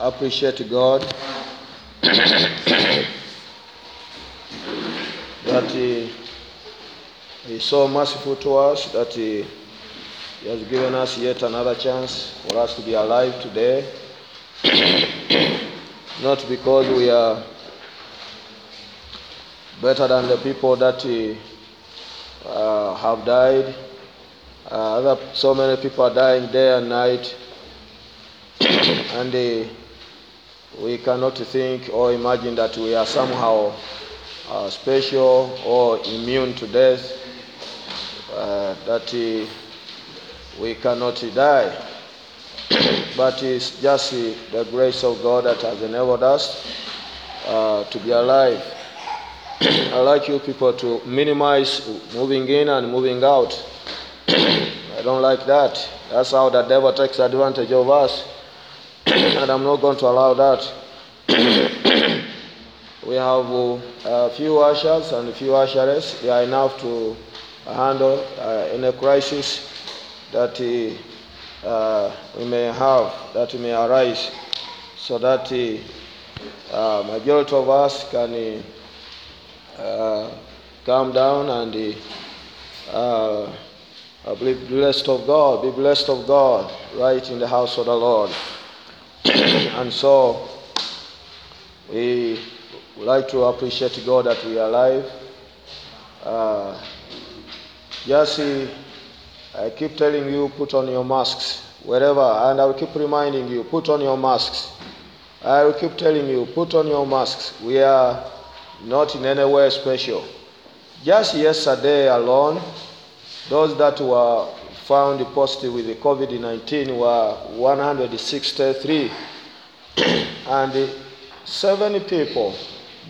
appreciate God that He is so merciful to us that He, he has given us yet another chance for us to be alive today. Not because we are better than the people that uh, have died. Uh, so many people are dying day and night, and uh, we cannot think or imagine that we are somehow uh, special or immune to death, uh, that uh, we cannot die. but it's just uh, the grace of God that has enabled us uh, to be alive. I like you people to minimize moving in and moving out. I don't like that. That's how the devil takes advantage of us. And I'm not going to allow that. we have uh, a few ushers and a few usheresses. They are enough to handle uh, any crisis that uh, we may have, that may arise, so that uh, majority of us can uh, calm down and uh, be blessed of God, be blessed of God, right in the house of the Lord. and so we would like to appreciate God that we are alive. Uh, just see, I keep telling you, put on your masks wherever, and I will keep reminding you, put on your masks. I will keep telling you, put on your masks. We are not in any way special. Just yesterday alone, those that were found positive with the COVID 19 were 163, and seven people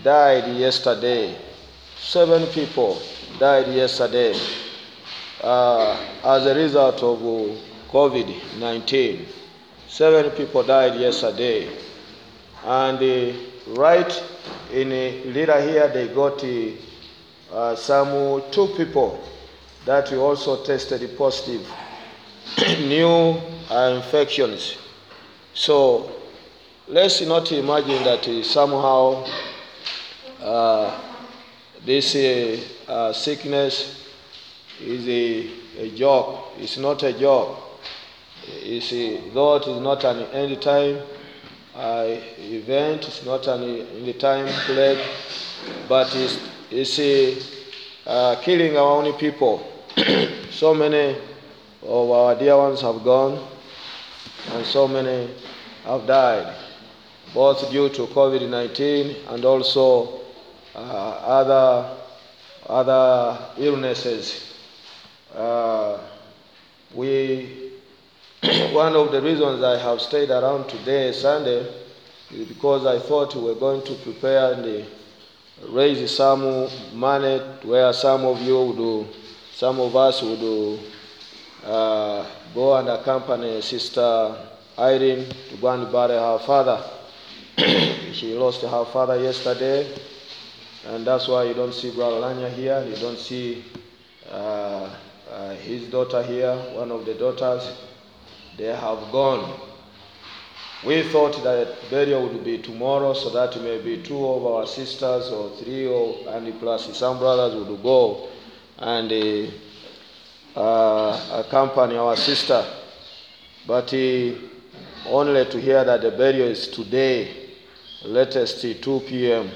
died yesterday. Seven people died yesterday uh, as a result of COVID 19. Seven people died yesterday. And uh, right in a leader here, they got uh, some two people that we also tested positive new infections. So let's not imagine that somehow uh, this uh, sickness is a, a, joke. It's not a joke. It's a, though it is not an end time uh, event, it's not an end time plague, but it's, it's a, uh, killing our own people. so many of our dear ones have gone, and so many have died, both due to COVID 19 and also uh, other, other illnesses. Uh, we, one of the reasons I have stayed around today, Sunday, is because I thought we were going to prepare and raise some money where some of you would, some of us would uh, go and accompany Sister Irene to go and bury her father. she lost her father yesterday, and that's why you don't see Brother Lanya here. You don't see uh, uh, his daughter here, one of the daughters. They have gone. We thought that burial would be tomorrow, so that maybe two of our sisters or three, or, and plus some brothers would go and uh, accompany our sister. But only to hear that the burial is today, latest 2 p.m.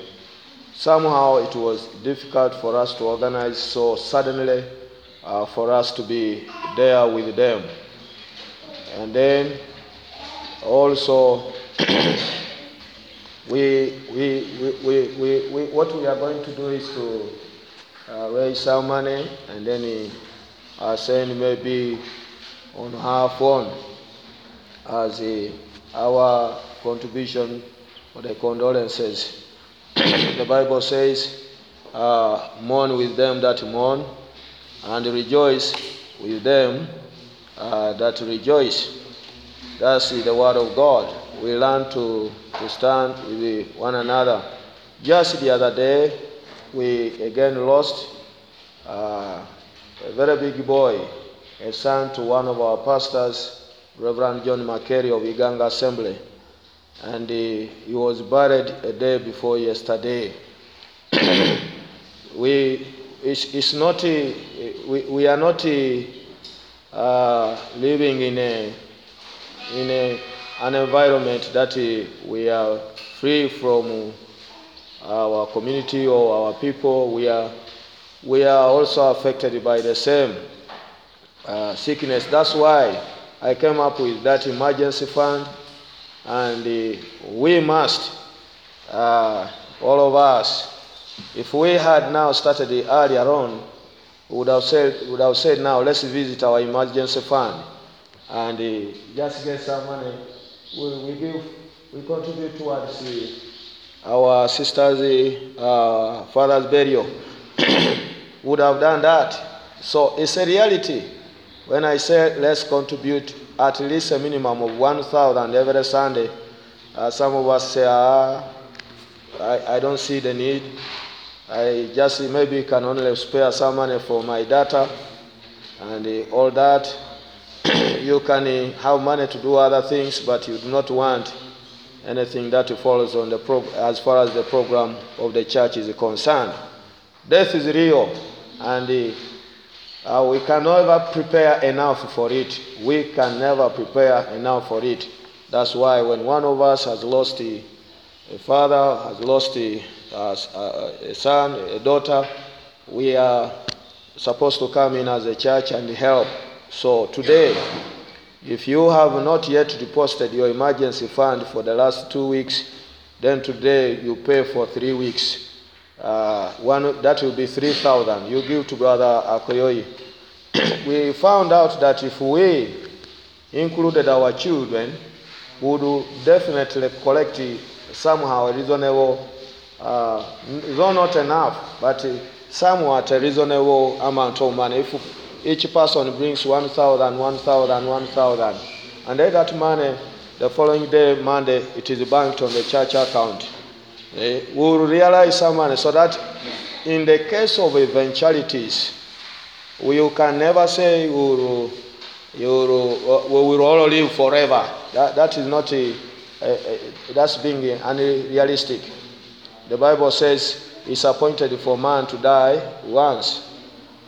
Somehow it was difficult for us to organize so suddenly uh, for us to be there with them. And then also, we, we, we, we, we, we, what we are going to do is to uh, some money and then uh, send maybe on her phone as a, our contribution for the condolences. the Bible says, uh, mourn with them that mourn, and rejoice with them uh, that rejoice. That's the word of God. We learn to, to stand with one another. Just the other day, we again lost uh, a very big boy, a son to one of our pastors, Reverend John McCary of Iganga Assembly. and uh, he was buried a day before yesterday. we, it's, it's not, we, we are not uh, living in, a, in a, an environment that uh, we are free from our community or our people. We are, we are also affected by the same uh, sickness. That's why I came up with that emergency fund, and uh, we must, uh, all of us, if we had now started earlier on, would have said, would have said now, let's visit our emergency fund and uh, just get some money. We, we give, we contribute towards uh, our sister's uh, father's burial. would have done that. So it's a reality. When I say let's contribute at least a minimum of 1,000 every Sunday, uh, some of us say, ah, I, I don't see the need. I just maybe can only spare some money for my data and uh, all that. you can uh, have money to do other things, but you do not want anything that follows on the as far as the program of the church is concerned. Death is real, and uh, uh, we can never prepare enough for it. We can never prepare enough for it. That's why when one of us has lost a, a father, has lost a, a, a son, a daughter, we are supposed to come in as a church and help. So today, if you have not yet deposited your emergency fund for the last two weeks, then today you pay for three weeks. Uh, one that will be three thousand. You give to Brother Akoyoi. we found out that if we included our children, we would definitely collect somehow a reasonable, uh, though not enough, but somewhat a reasonable amount of money. If each person brings 1,000, 1,000, 1,000, and then that money, the following day, Monday, it is banked on the church account. Eh, we will realize some money so that in the case of eventualities, we can never say we will, we will all live forever. That, that is not a, a, a, that's being unrealistic. The Bible says it's appointed for man to die once.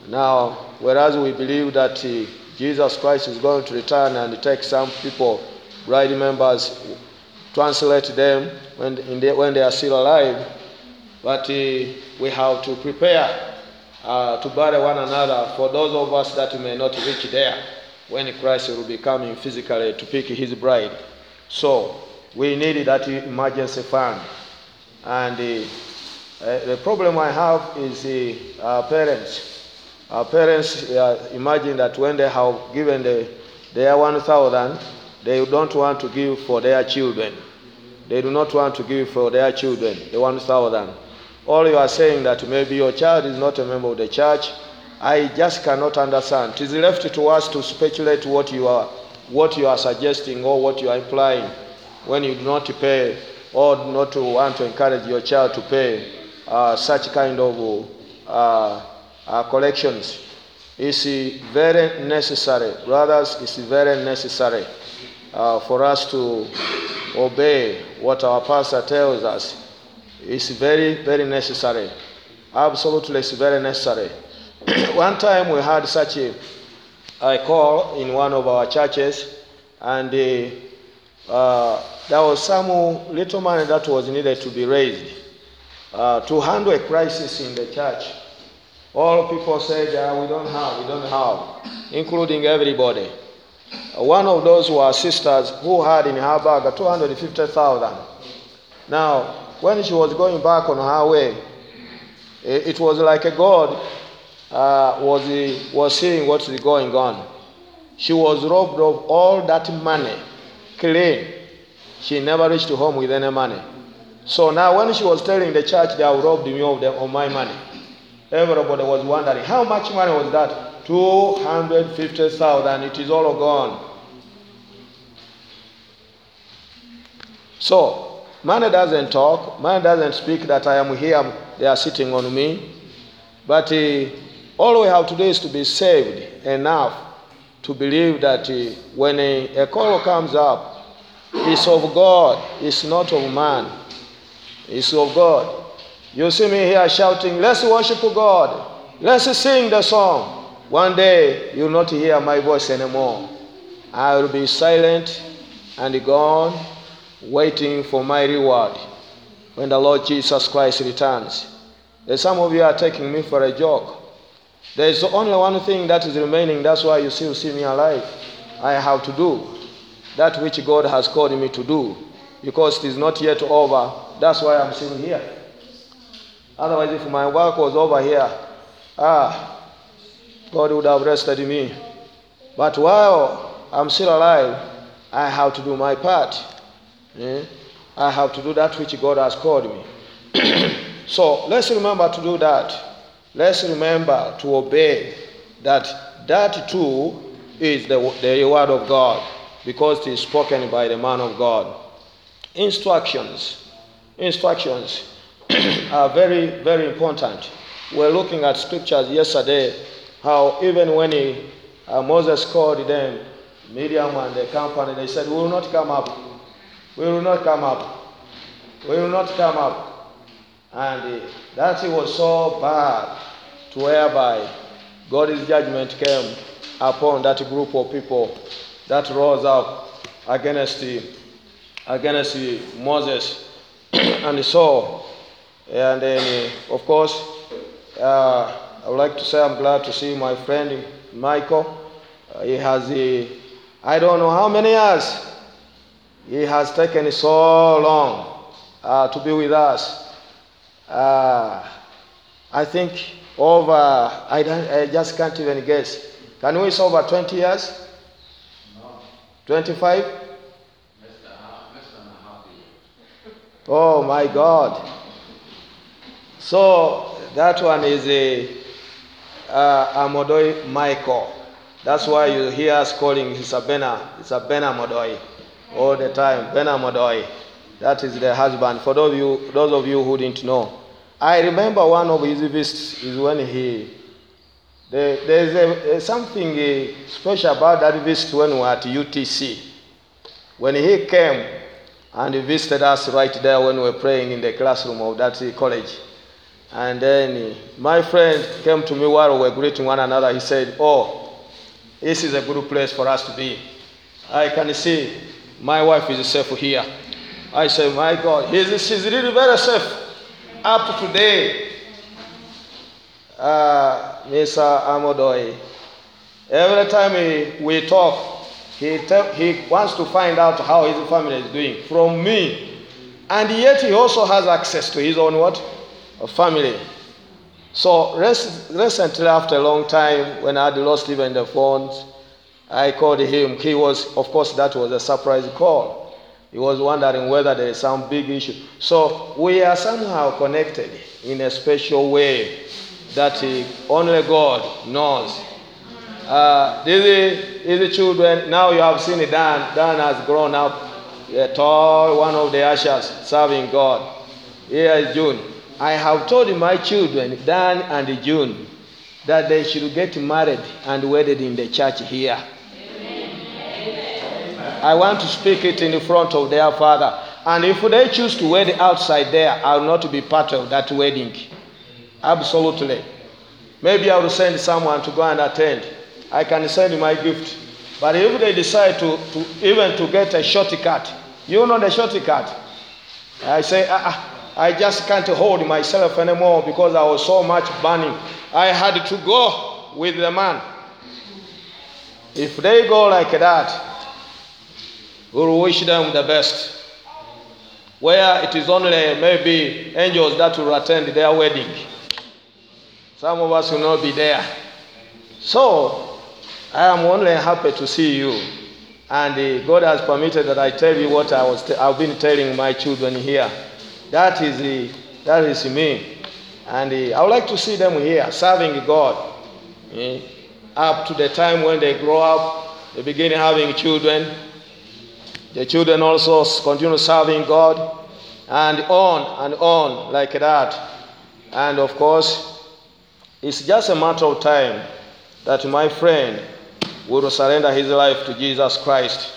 Now, whereas we believe that uh, Jesus Christ is going to return and take some people, bride members, translate them when, the, when they are still alive, but uh, we have to prepare uh, to bury one another for those of us that may not reach there when Christ will be coming physically to pick his bride. So we need that emergency fund. And uh, the problem I have is uh, parents. Our parents imagine that when they have given the, their 1,000, they don't want to give for their children. They do not want to give for their children the 1,000. All you are saying that maybe your child is not a member of the church. I just cannot understand. It is left to us to speculate what you are, what you are suggesting or what you are implying when you do not pay or not to want to encourage your child to pay uh, such kind of uh, uh, collections. It's very necessary, brothers. It's very necessary uh, for us to obey what our pastor tells us. It's very, very necessary. Absolutely, it's very necessary. one time we had such a, a call in one of our churches, and uh, uh, there was some little money that was needed to be raised uh, to handle a crisis in the church. All people said, ah, we don't have, we don't have, including everybody. One of those were sisters who had in her bag 250,000. Now, when she was going back on her way, it was like a God uh, was, was seeing what is going on. She was robbed of all that money, clean. She never reached home with any money. So now, when she was telling the church they have robbed me of, them, of my money, everybody was wondering how much money was that? 250,000. It is all gone. So, money doesn't talk, money doesn't speak that I am here, they are sitting on me. But uh, all we have to do is to be saved enough to believe that uh, when a, a call comes up it's of God, it's not of man. It's of God. You see me here shouting, Let's worship God. Let's sing the song. One day you'll not hear my voice anymore. I will be silent and gone, waiting for my reward when the Lord Jesus Christ returns. Some of you are taking me for a joke. There is only one thing that is remaining. That's why you still see me alive. I have to do that which God has called me to do because it is not yet over. That's why I'm still here. Otherwise, if my work was over here, ah, God would have rested me. But while I'm still alive, I have to do my part. Eh? I have to do that which God has called me. so let's remember to do that. Let's remember to obey that that too is the, the word of God because it is spoken by the man of God. Instructions. Instructions are very, very important. We're looking at scriptures yesterday, how even when he, uh, Moses called them, Miriam and the company, they said, We will not come up. We will not come up. We will not come up. And uh, that was so bad to whereby God's judgment came upon that group of people that rose up against the, against the Moses and Saul. And then, uh, of course, uh, I would like to say I'm glad to see my friend Michael. Uh, he has the, I don't know how many years. He has taken so long uh, to be with us. Uh, I think over, I, don't, I just can't even guess. Can we say over 20 years? No. 25? Oh my God. So that one is a uh, Michael. That's why you hear us calling Isabena, Isabena Modoi all the time. Bena Modoi. That is the husband. For those of you, those of you who didn't know, I remember one of his visits is when he there, there's a, a, something uh, special about that visit when we were at UTC. When he came and he visited us right there when we were praying in the classroom of that college. And then my friend came to me while we were greeting one another. He said, Oh, this is a good place for us to be. I can see my wife is safe here. I said, My God, she's really very safe up to today uh, Mr. Amodoi. Every time he, we talk, he, te- he wants to find out how his family is doing from me. And yet he also has access to his own what? A family. So rec- recently, after a long time, when I had lost even the phones, I called him. He was, of course, that was a surprise call. He was wondering whether there is some big issue. So we are somehow connected in a special way that only God knows. Uh, these, these children, now you have seen it, Dan. Dan has grown up, a tall one of the ushers serving God. Here is June. I have told my children, Dan and June, that they should get married and wedded in the church here. I want to speak it in front of their father. And if they choose to wed outside there, I will not be part of that wedding. Absolutely. Maybe I will send someone to go and attend. I can send my gift. But if they decide to, to even to get a shortcut, you know the shortcut. I say, ah, I just can't hold myself anymore because I was so much burning. I had to go with the man. If they go like that, we'll wish them the best. Where it is only maybe angels that will attend their wedding. Some of us will not be there. So, I am only happy to see you. And God has permitted that I tell you what I was t- I've been telling my children here. That is, the, that is me. And uh, I would like to see them here serving God. Uh, up to the time when they grow up, they begin having children. The children also continue serving God. And on and on like that. And of course, it's just a matter of time that my friend will surrender his life to Jesus Christ.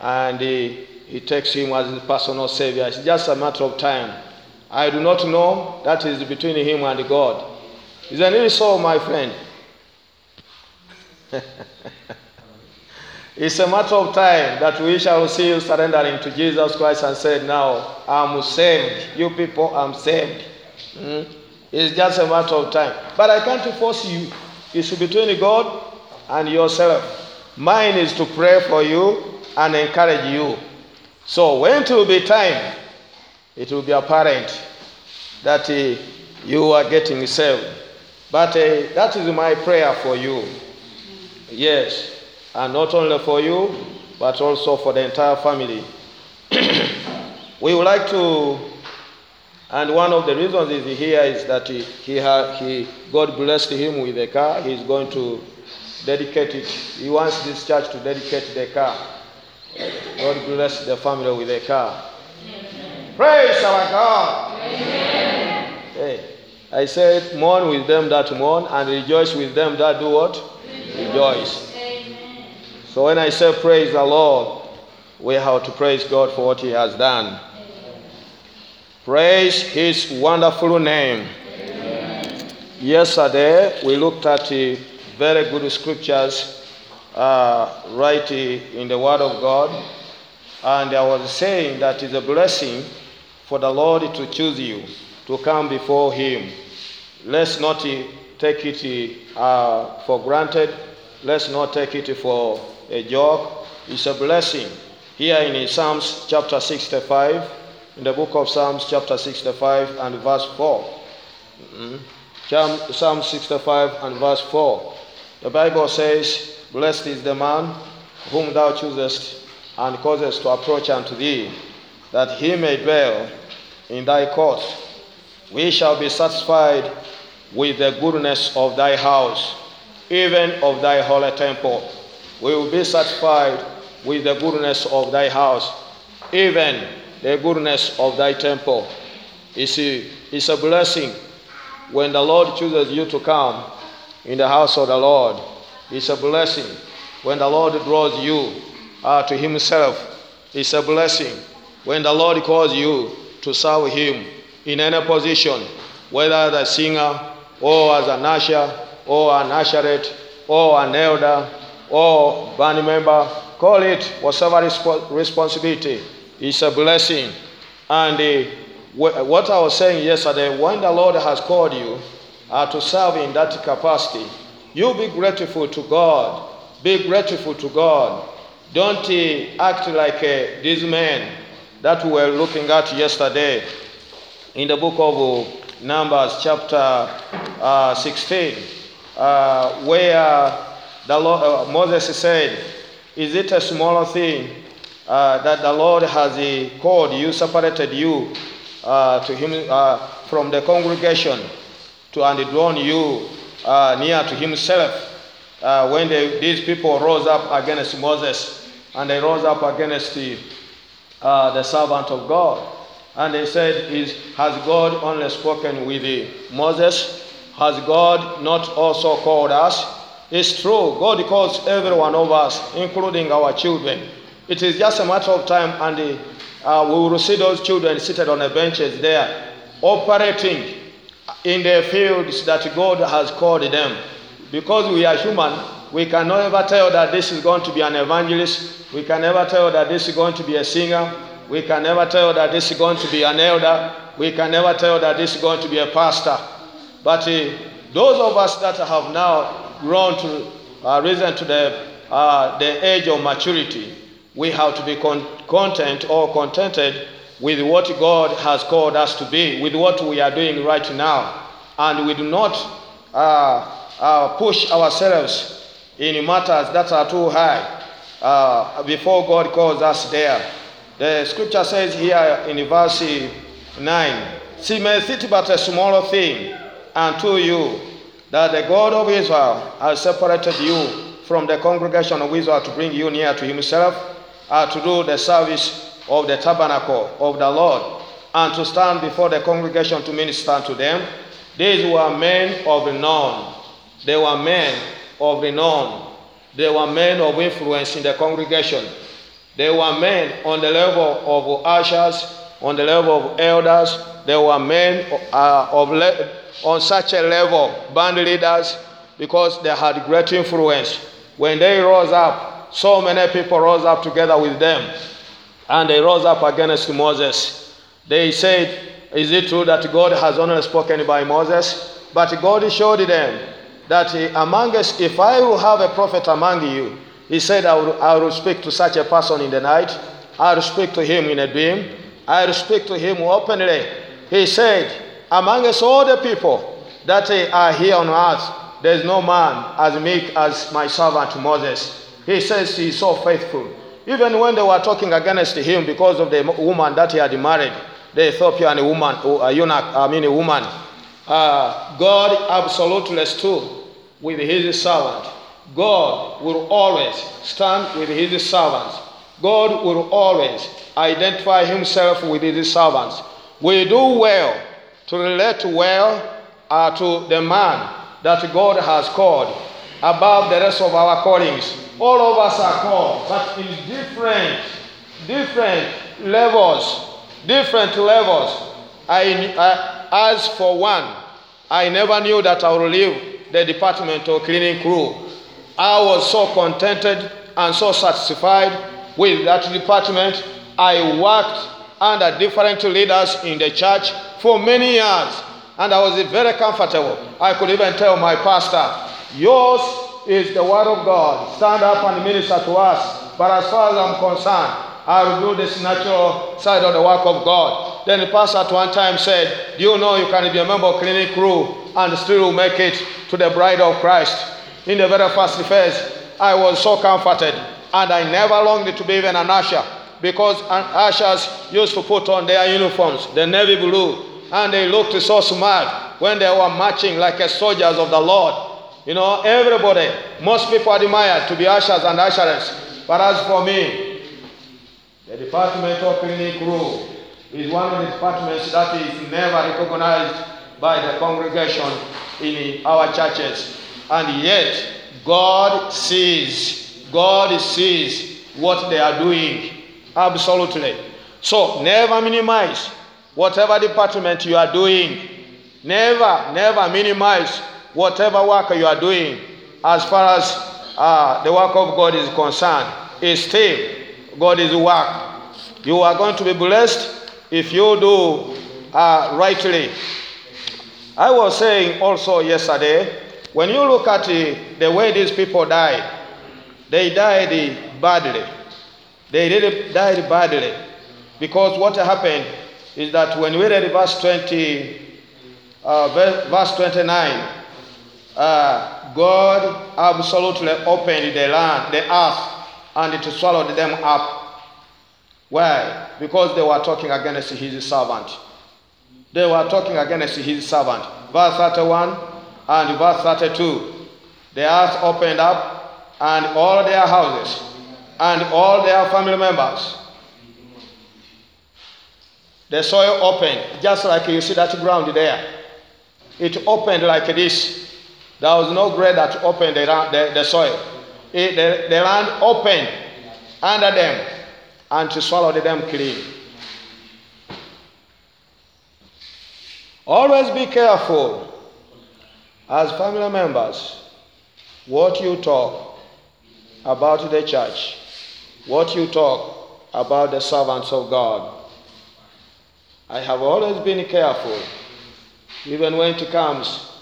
And uh, he takes him as his personal savior. It's just a matter of time. I do not know. That is between him and God. Isn't it so, my friend? it's a matter of time that we shall see you surrendering to Jesus Christ and say, Now I'm saved. You people, I'm saved. Hmm? It's just a matter of time. But I can't force you. It's between God and yourself. Mine is to pray for you and encourage you. So when it will be time, it will be apparent that uh, you are getting saved. But uh, that is my prayer for you. Yes. And not only for you, but also for the entire family. we would like to, and one of the reasons is here is that he, he, he God blessed him with a car. He's going to dedicate it. He wants this church to dedicate the car. God bless the family with a car. Amen. Praise our God. Amen. Hey, I said, mourn with them that mourn and rejoice with them that do what? Rejoice. Amen. So when I say praise the Lord, we have to praise God for what He has done. Praise His wonderful name. Yesterday we looked at very good scriptures uh, right in the Word of God. And I was saying that it's a blessing for the Lord to choose you to come before Him. Let's not take it uh, for granted. Let's not take it for a joke. It's a blessing. Here in Psalms chapter 65, in the book of Psalms chapter 65 and verse 4. Mm-hmm. Psalm 65 and verse 4. The Bible says, Blessed is the man whom thou choosest and causest to approach unto thee, that he may dwell in thy court. We shall be satisfied with the goodness of thy house, even of thy holy temple. We will be satisfied with the goodness of thy house, even the goodness of thy temple. It's a, it's a blessing when the Lord chooses you to come in the house of the Lord. It's a blessing when the Lord draws you uh, to Himself. It's a blessing when the Lord calls you to serve Him in any position, whether as a singer or as an usher or an usherette or an elder or band member. Call it whatever resp- responsibility. It's a blessing. And uh, what I was saying yesterday, when the Lord has called you, uh, to serve in that capacity, you be grateful to God. Be grateful to God. Don't uh, act like uh, these men that we were looking at yesterday in the book of Numbers, chapter uh, 16, uh, where the Lord, uh, Moses said, Is it a small thing uh, that the Lord has called you, separated you to him from the congregation? to and drawn you uh, near to himself. Uh, when they, these people rose up against Moses and they rose up against the, uh, the servant of God. And they said, Is, Has God only spoken with Moses? Has God not also called us? It's true. God calls every one of us, including our children. It is just a matter of time, and uh, we will see those children seated on the benches there, operating in the fields that God has called them. Because we are human, we can never tell that this is going to be an evangelist. We can never tell that this is going to be a singer. We can never tell that this is going to be an elder. We can never tell that this is going to be a pastor. But uh, those of us that have now grown to, uh, risen to the, uh, the age of maturity, we have to be con- content or contented with what God has called us to be, with what we are doing right now. And we do not uh, uh, push ourselves in matters that are too high uh, before God calls us there. The scripture says here in verse 9 See, may it but a small thing unto you that the God of Israel has separated you from the congregation of Israel to bring you near to himself, uh, to do the service of the tabernacle of the Lord, and to stand before the congregation to minister to them. These were men of renown. They were men of renown. They were men of influence in the congregation. They were men on the level of ushers, on the level of elders. They were men uh, of le- on such a level, band leaders, because they had great influence. When they rose up, so many people rose up together with them, and they rose up against Moses. They said, Is it true that God has only spoken by Moses? But God showed them that among us, if I will have a prophet among you, he said, I will, I will speak to such a person in the night. I will speak to him in a dream. I will speak to him openly. He said, Among us, all the people that are here on earth, there is no man as meek as my servant Moses. He says he is so faithful. Even when they were talking against him because of the woman that he had married, the Ethiopian woman, a eunuch, I mean a woman, uh, God absolutely stood with his servant. God will always stand with his servants. God will always identify himself with his servants. We do well to relate well uh, to the man that God has called above the rest of our callings. All of us are called, but in different, different levels, different levels. I, I, as for one, I never knew that I would leave the department or cleaning crew. I was so contented and so satisfied with that department. I worked under different leaders in the church for many years, and I was very comfortable. I could even tell my pastor, Yours is the word of God. Stand up and minister to us. But as far as I'm concerned, I will do this natural side of the work of God. Then the pastor at one time said, Do you know you can be a member of clinic crew and still make it to the bride of Christ? In the very first phase, I was so comforted and I never longed to be even an usher because ushers used to put on their uniforms, the navy blue, and they looked so smart when they were marching like soldiers of the Lord. You know, everybody, most people admire to be ushers and usheresses. But as for me, the department of clinic crew is one of the departments that is never recognized by the congregation in our churches. And yet, God sees, God sees what they are doing. Absolutely. So, never minimize whatever department you are doing. Never, never minimize whatever work you are doing as far as uh, the work of God is concerned. Is still God is work. You are going to be blessed if you do uh, rightly. I was saying also yesterday, when you look at the, the way these people died, they died badly. They really died badly. Because what happened is that when we read verse 20, uh, verse 29, uh, God absolutely opened the land, the earth, and it swallowed them up. Why? Because they were talking against his servant. They were talking against his servant. Verse 31 and verse 32. The earth opened up, and all their houses, and all their family members. The soil opened, just like you see that ground there. It opened like this. There was no grade that opened the, the, the soil. It, the, the land opened under them and to swallow them clean. Always be careful as family members what you talk about the church, what you talk about the servants of God. I have always been careful, even when it comes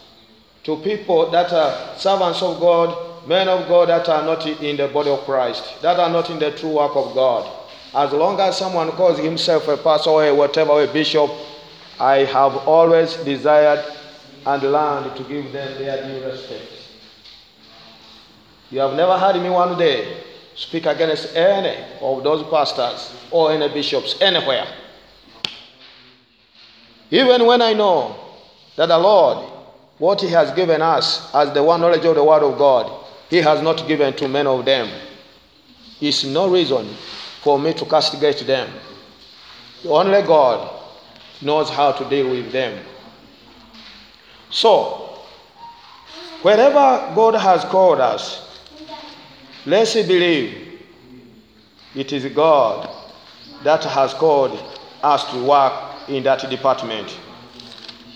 to people that are servants of God, men of God that are not in the body of Christ, that are not in the true work of God. As long as someone calls himself a pastor or a whatever, a bishop, I have always desired and learned to give them their due respect. You have never heard me one day speak against any of those pastors or any bishops anywhere. Even when I know that the Lord, what He has given us as the one knowledge of the Word of God, He has not given to many of them, is no reason for me to castigate them. Only God knows how to deal with them. So, wherever God has called us, let's believe it is God that has called us to work in that department.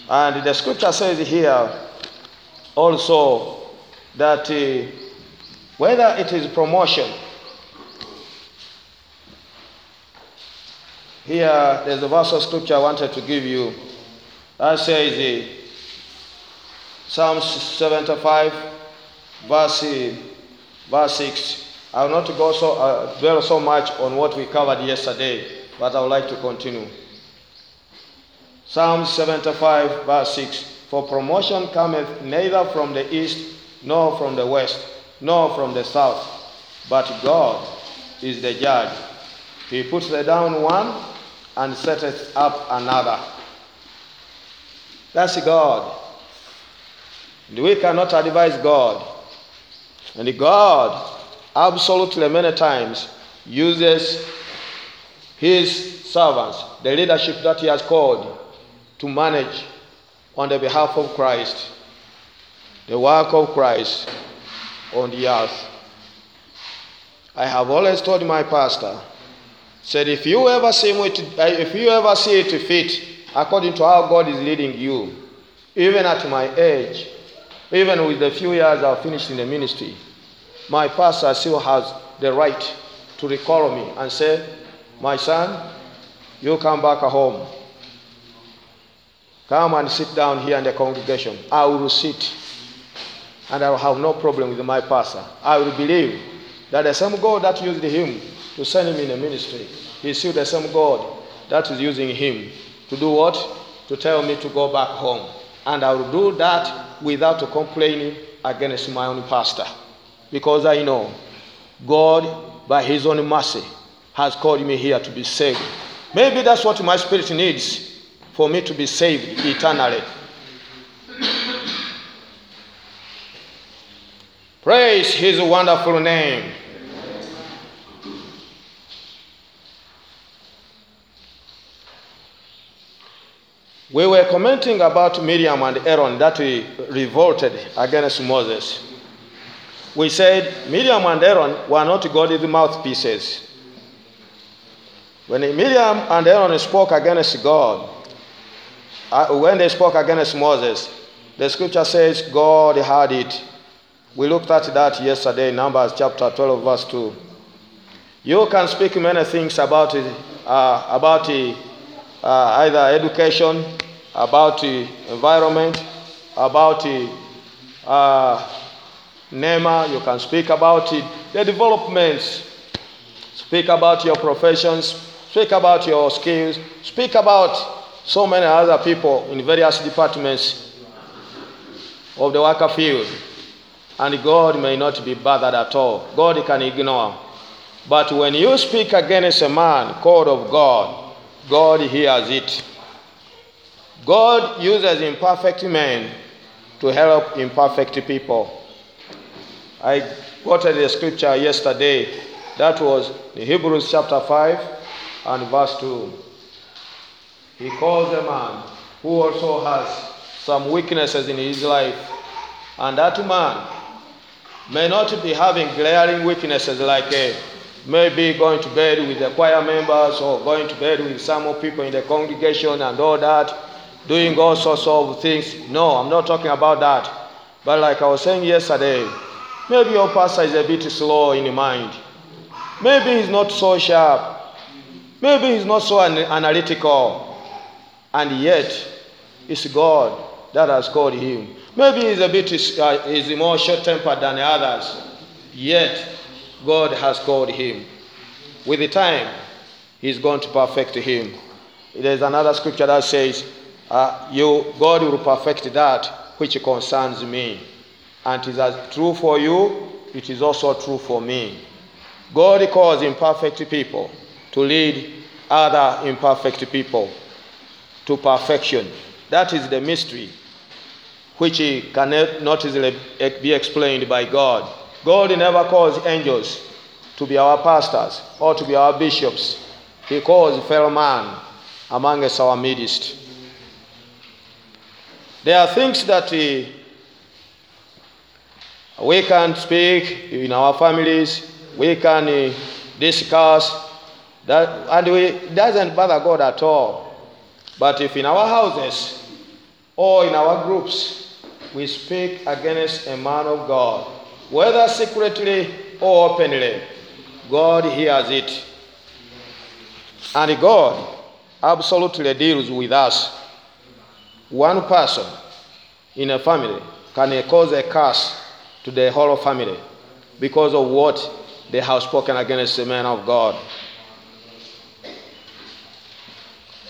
And the scripture says here also that uh, whether it is promotion, here there's a verse of scripture I wanted to give you that says uh, Psalm 75, verse, uh, verse 6. I will not go so, uh, dwell so much on what we covered yesterday, but I would like to continue. Psalm 75, verse 6 For promotion cometh neither from the east, nor from the west, nor from the south, but God is the judge. He puts down one and setteth up another. That's God. And we cannot advise God. And God absolutely many times uses his servants, the leadership that he has called, to manage on the behalf of Christ, the work of Christ on the earth. I have always told my pastor, said if you ever see it, uh, if you ever see it fit, according to how God is leading you, even at my age, even with the few years I've finished in the ministry, my pastor still has the right to recall me and say, My son, you come back home. Come and sit down here in the congregation. I will sit. And I will have no problem with my pastor. I will believe that the same God that used him to send him in the ministry is still the same God that is using him to do what? To tell me to go back home. And I will do that without complaining against my own pastor. Because I know God, by His own mercy, has called me here to be saved. Maybe that's what my spirit needs for me to be saved eternally. Praise his wonderful name. We were commenting about Miriam and Aaron that we revolted against Moses. We said Miriam and Aaron were not God's mouthpieces. When Miriam and Aaron spoke against God, when they spoke against Moses, the scripture says God heard it. We looked at that yesterday, Numbers chapter 12, verse 2. You can speak many things about uh, about uh, either education, about the environment, about uh, NEMA, you can speak about it, the developments, speak about your professions, speak about your skills, speak about so many other people in various departments of the worker field. And God may not be bothered at all. God can ignore. But when you speak against a man called of God, God hears it. God uses imperfect men to help imperfect people. I quoted the scripture yesterday. That was Hebrews chapter 5 and verse 2. He calls a man who also has some weaknesses in his life, and that man may not be having glaring weaknesses like maybe going to bed with the choir members or going to bed with some people in the congregation and all that, doing all sorts of things. No, I'm not talking about that. But like I was saying yesterday, maybe your pastor is a bit slow in the mind. Maybe he's not so sharp. Maybe he's not so analytical and yet it's God that has called him. Maybe he's a bit uh, he's more short tempered than others, yet God has called him. With the time, he's going to perfect him. There's another scripture that says, uh, "You God will perfect that which concerns me," and it is as true for you. It is also true for me. God calls imperfect people to lead other imperfect people to perfection. That is the mystery which cannot easily be explained by God. God never calls angels to be our pastors or to be our bishops. He calls fellow man among us our midst. There are things that eh, we, we can speak in our families. We can eh, discuss that, and we, it doesn't bother God at all. But if in our houses or in our groups we speak against a man of God, whether secretly or openly, God hears it. And God absolutely deals with us. One person in a family can cause a curse to the whole family because of what they have spoken against the man of God.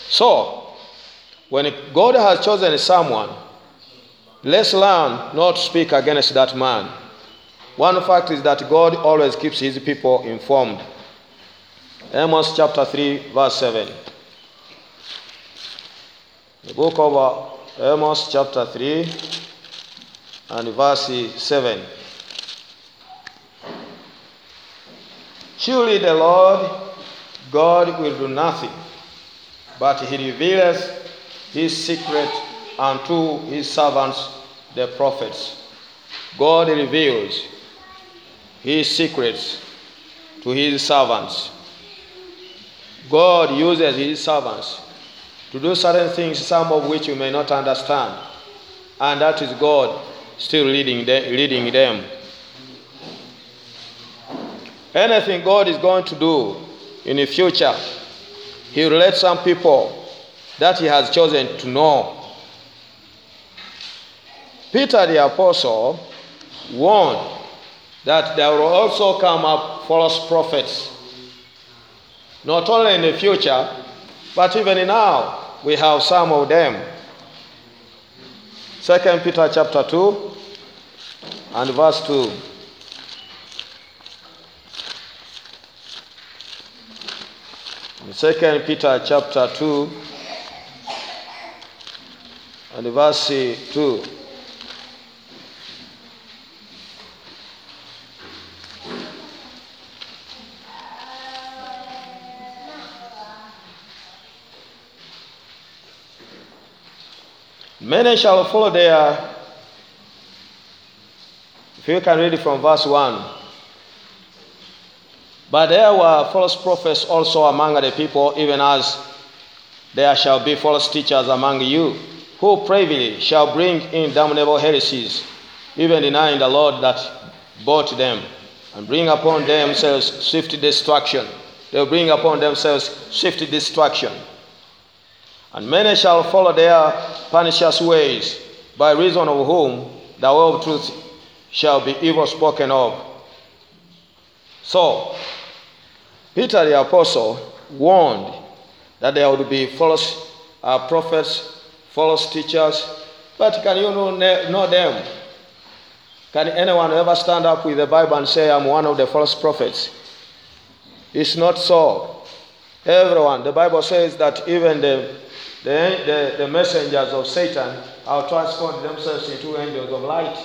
So, when God has chosen someone, let's learn not to speak against that man. One fact is that God always keeps his people informed. Amos chapter 3, verse 7. The book of uh, Amos chapter 3 and verse 7. Surely the Lord God will do nothing, but he reveals his secret unto his servants the prophets. God reveals his secrets to his servants. God uses his servants to do certain things, some of which you may not understand. And that is God still leading them. Leading them. Anything God is going to do in the future, He will let some people that He has chosen to know. Peter the Apostle warned that there will also come up false prophets. Not only in the future, but even now, we have some of them. Second Peter chapter 2 and verse 2. Second Peter chapter 2 and verse 2. Many shall follow their. If you can read it from verse 1. But there were false prophets also among the people, even as there shall be false teachers among you, who privily shall bring in damnable heresies, even denying the Lord that bought them, and bring upon themselves swift destruction. They will bring upon themselves swift destruction. And many shall follow their pernicious ways, by reason of whom the way of truth shall be evil spoken of. So, Peter the Apostle warned that there would be false uh, prophets, false teachers, but can you know, know them? Can anyone ever stand up with the Bible and say, I'm one of the false prophets? It's not so. Everyone, the Bible says that even the the, the, the messengers of Satan have transformed themselves into angels of light.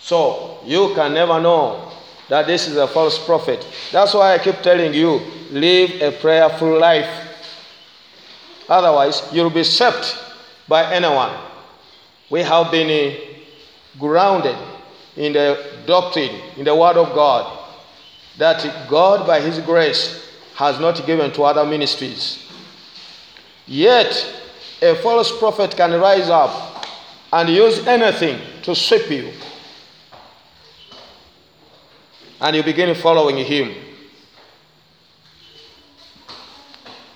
So you can never know that this is a false prophet. That's why I keep telling you live a prayerful life. Otherwise, you'll be swept by anyone. We have been uh, grounded in the doctrine, in the Word of God, that God, by His grace, has not given to other ministries. Yet, a false prophet can rise up and use anything to sweep you. And you begin following him.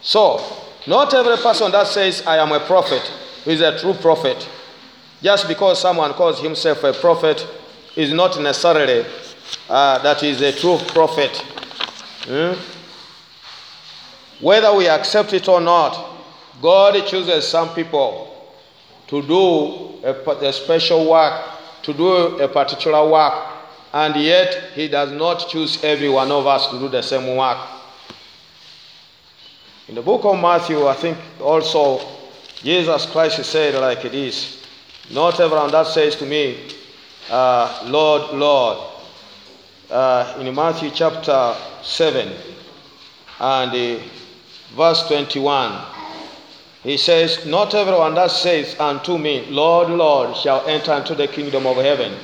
So, not every person that says, I am a prophet, is a true prophet. Just because someone calls himself a prophet is not necessarily uh, that is a true prophet. Hmm? Whether we accept it or not, God chooses some people to do a, a, special work, to do a particular work, and yet He does not choose every one of us to do the same work. In the book of Matthew, I think also Jesus Christ said like it is Not everyone that says to me, uh, Lord, Lord, uh, in Matthew chapter 7 and uh, verse 21. He says, Not everyone that says unto me, Lord, Lord, shall enter into the kingdom of heaven,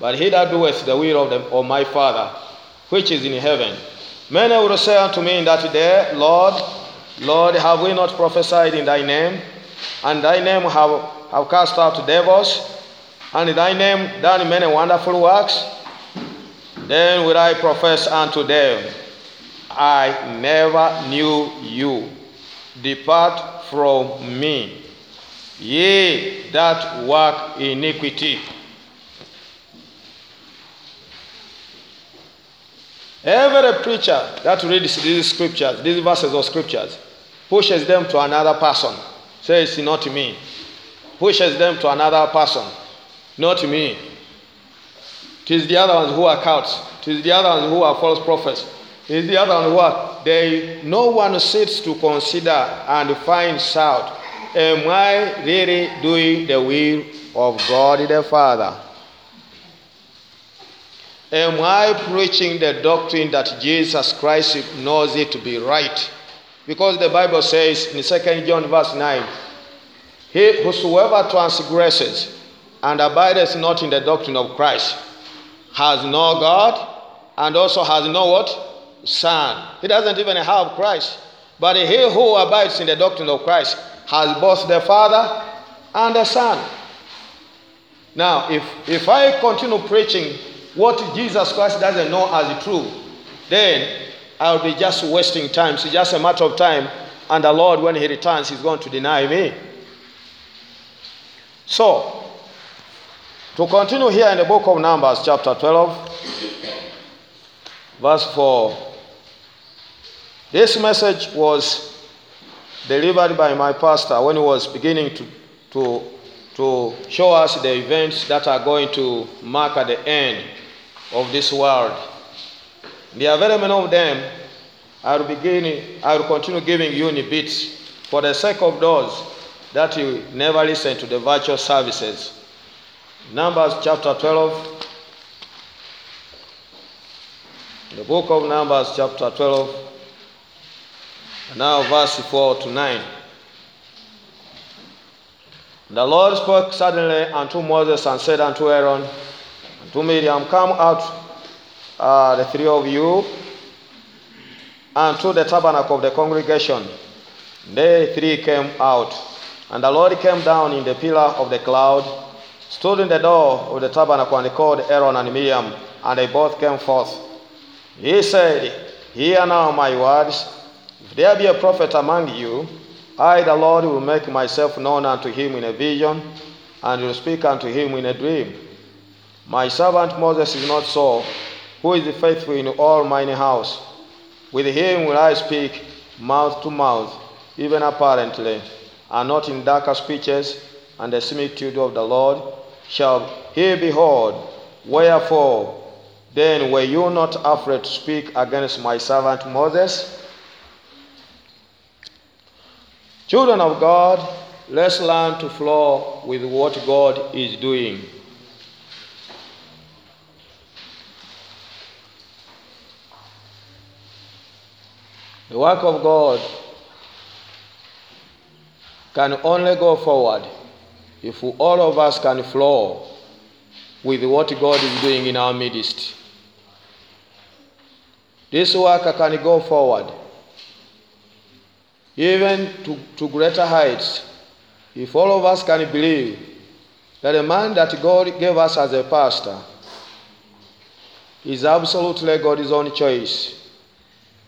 but he that doeth the will of, the, of my Father, which is in heaven. Many will say unto me in that day, Lord, Lord, have we not prophesied in thy name? And thy name have, have cast out devils? And in thy name done many wonderful works? Then will I profess unto them, I never knew you. Depart from me, ye that work iniquity. Every preacher that reads these scriptures, these verses of scriptures, pushes them to another person. Says, Not me. Pushes them to another person. Not me. It is the other ones who are cults. It is the other ones who are false prophets. It is the other ones who are. They, no one sits to consider and finds out, Am I really doing the will of God the Father? Am I preaching the doctrine that Jesus Christ knows it to be right? Because the Bible says in 2 John verse 9, He whosoever transgresses and abideth not in the doctrine of Christ has no God and also has no what? Son. He doesn't even have Christ. But he who abides in the doctrine of Christ has both the Father and the Son. Now, if, if I continue preaching what Jesus Christ doesn't know as true, then I'll be just wasting time. It's just a matter of time. And the Lord, when He returns, He's going to deny me. So, to continue here in the book of Numbers, chapter 12, verse 4. This message was delivered by my pastor when he was beginning to, to, to show us the events that are going to mark at the end of this world. There are of them. I will begin, I will continue giving you in bits for the sake of those that you never listen to the virtual services. Numbers chapter 12. The book of Numbers chapter 12. Now verse 4 to 9. The Lord spoke suddenly unto Moses and said unto Aaron, and to Miriam, Come out uh, the three of you, and to the tabernacle of the congregation. They three came out, and the Lord came down in the pillar of the cloud, stood in the door of the tabernacle, and called Aaron and Miriam, and they both came forth. He said, Hear now my words. If there be a prophet among you, I, the Lord, will make myself known unto him in a vision, and will speak unto him in a dream. My servant Moses is not so, who is faithful in all mine house. With him will I speak mouth to mouth, even apparently, and not in darker speeches, and the similitude of the Lord shall he behold. Wherefore, then were you not afraid to speak against my servant Moses? Children of God, let's learn to flow with what God is doing. The work of God can only go forward if all of us can flow with what God is doing in our midst. This work can go forward even to, to greater heights if all of us can believe that the man that God gave us as a pastor is absolutely God's own choice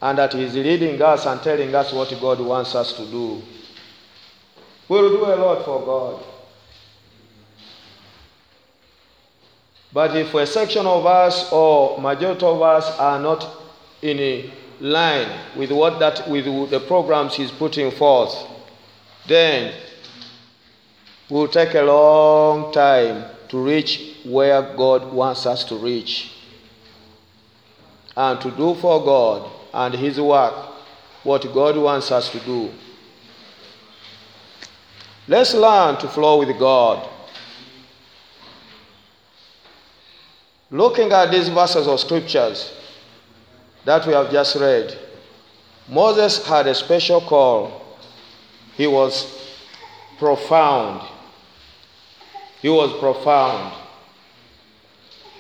and that He is leading us and telling us what God wants us to do. We'll do a lot for God. But if a section of us or majority of us are not in line with what that with the programs he's putting forth, then we'll take a long time to reach where God wants us to reach. And to do for God and his work what God wants us to do. Let's learn to flow with God. Looking at these verses of scriptures that we have just read, Moses had a special call. He was profound. He was profound.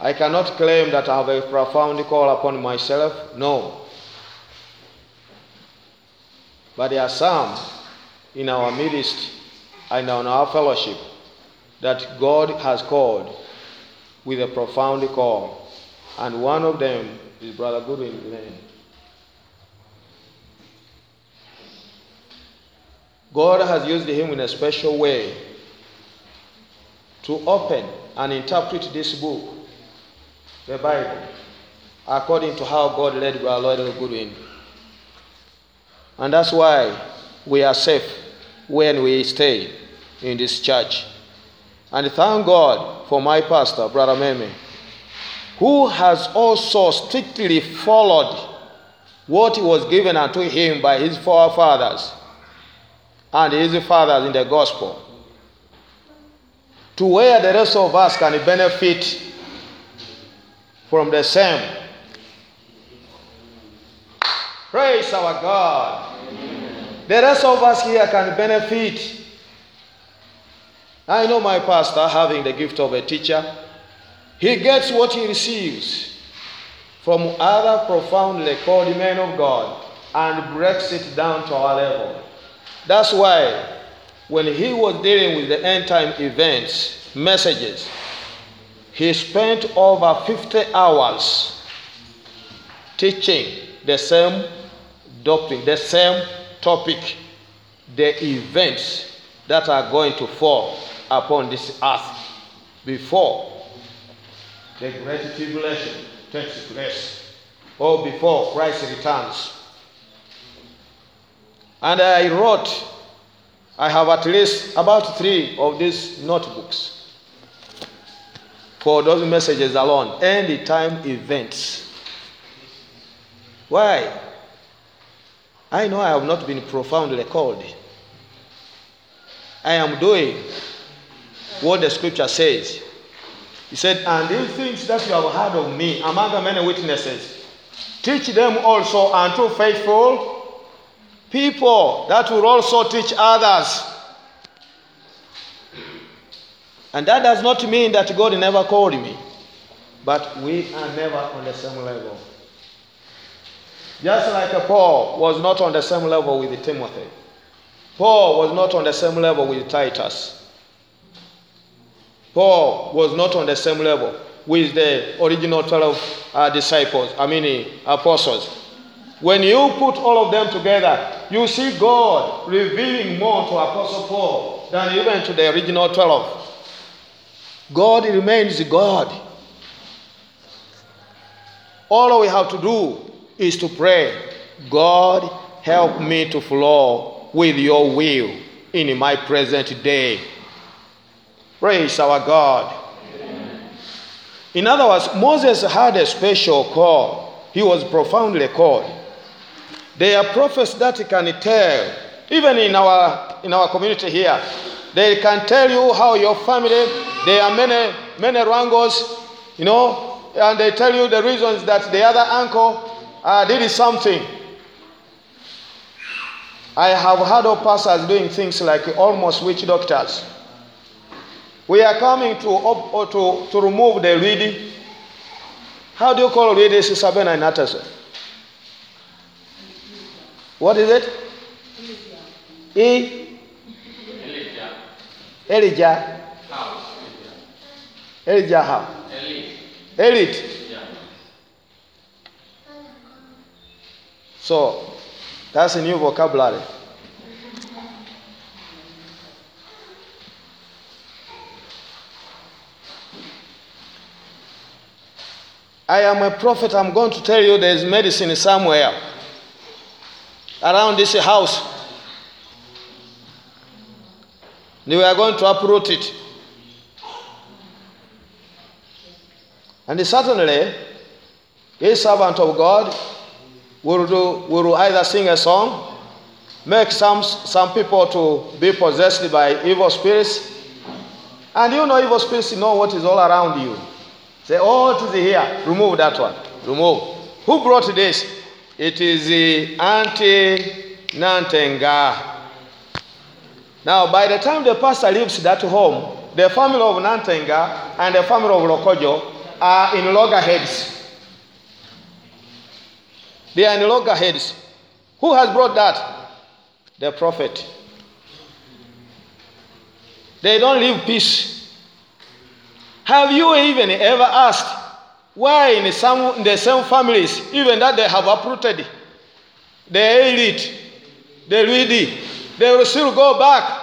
I cannot claim that I have a profound call upon myself. No. But there are some in our midst and on our fellowship that God has called with a profound call. And one of them is Brother Goodwin Glenn. God has used him in a special way to open and interpret this book, the Bible, according to how God led our Lord Goodwin. And that's why we are safe when we stay in this church. And thank God for my pastor, Brother Meme, who has also strictly followed what was given unto him by his forefathers and his fathers in the gospel to where the rest of us can benefit from the same. Praise our God. The rest of us here can benefit. I know my pastor, having the gift of a teacher, he gets what he receives from other profoundly called men of God and breaks it down to our level. That's why when he was dealing with the end time events, messages, he spent over 50 hours teaching the same doctrine, the same topic, the events that are going to fall upon this earth before the great tribulation takes place or before Christ returns. And I wrote, I have at least about three of these notebooks for those messages alone, end time events. Why? I know I have not been profoundly called. I am doing what the scripture says. He said, And these things that you have heard of me among the many witnesses, teach them also unto faithful people that will also teach others. And that does not mean that God never called me, but we are never on the same level. Just like Paul was not on the same level with Timothy, Paul was not on the same level with Titus. Paul was not on the same level with the original 12 uh, disciples, I mean, apostles. When you put all of them together, you see God revealing more to Apostle Paul than even to the original 12. God remains God. All we have to do is to pray, God, help me to flow with your will in my present day. Praise our God. In other words, Moses had a special call. He was profoundly called. There are prophets that can tell, even in our in our community here, they can tell you how your family, there are many, many wrangles, you know, and they tell you the reasons that the other uncle uh, did something. I have heard of pastors doing things like almost witch doctors. We are coming to, to, to remove the reedy. How do you call reedy, Sabena in? What is it? E? Elijah. Elijah how? Elite. So that's a new vocabulary. I am a prophet. I'm going to tell you there's medicine somewhere around this house. We are going to uproot it. And certainly, a servant of God will, do, will either sing a song, make some, some people to be possessed by evil spirits. And you know evil spirits know what is all around you. Say, oh, it is here. Remove that one. Remove. Who brought this? It is the anti Nantenga. Now, by the time the pastor leaves that home, the family of Nantenga and the family of Lokojo are in loggerheads. They are in loggerheads. Who has brought that? the prophet. They don't live peace. Have you even ever asked why in some in the same families, even that they have uprooted, the elite, the greedy, they will still go back.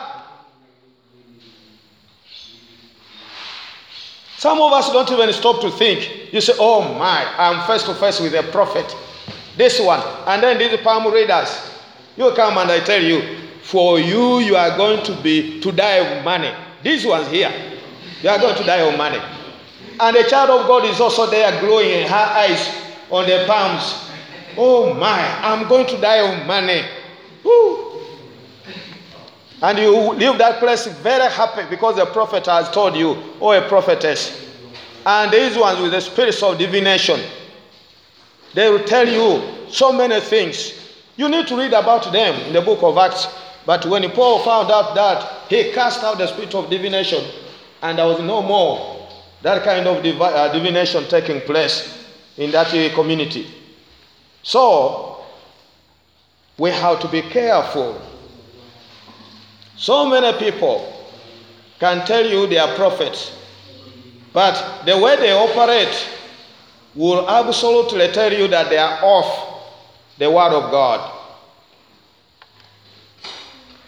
Some of us don't even stop to think. You say, Oh my, I'm face to face with a prophet. This one. And then these palm readers. You come and I tell you, for you, you are going to be to die of money. These ones here, you are going to die of money. And the child of God is also there glowing in her eyes on the palms. Oh my, I'm going to die of money. Woo. And you leave that place very happy because the prophet has told you, or a prophetess. And these ones with the spirits of divination, they will tell you so many things. You need to read about them in the book of Acts. But when Paul found out that, he cast out the spirit of divination, and there was no more that kind of divi- uh, divination taking place in that uh, community. So, we have to be careful so many people can tell you they are prophets, but the way they operate will absolutely tell you that they are off the Word of God.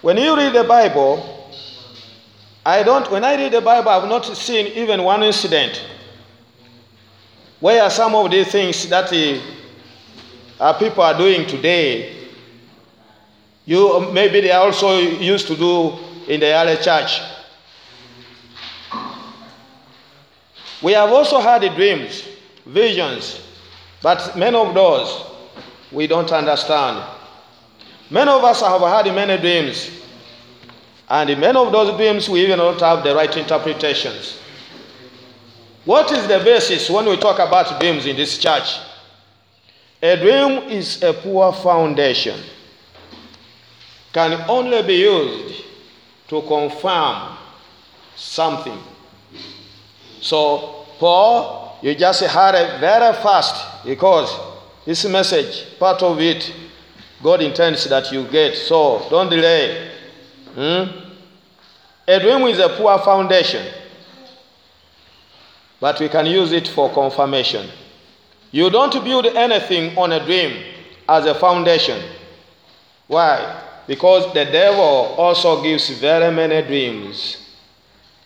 When you read the Bible, I don't, when I read the Bible, I've not seen even one incident where some of these things that uh, people are doing today you maybe they also used to do in the early church. We have also had dreams, visions, but many of those we don't understand. Many of us have had many dreams, and in many of those dreams we even don't have the right interpretations. What is the basis when we talk about dreams in this church? A dream is a poor foundation can only be used to confirm something. So, Paul, you just it very fast because this message, part of it, God intends that you get. So, don't delay. Hmm? A dream is a poor foundation, but we can use it for confirmation. You don't build anything on a dream as a foundation. Why? Because the devil also gives very many dreams.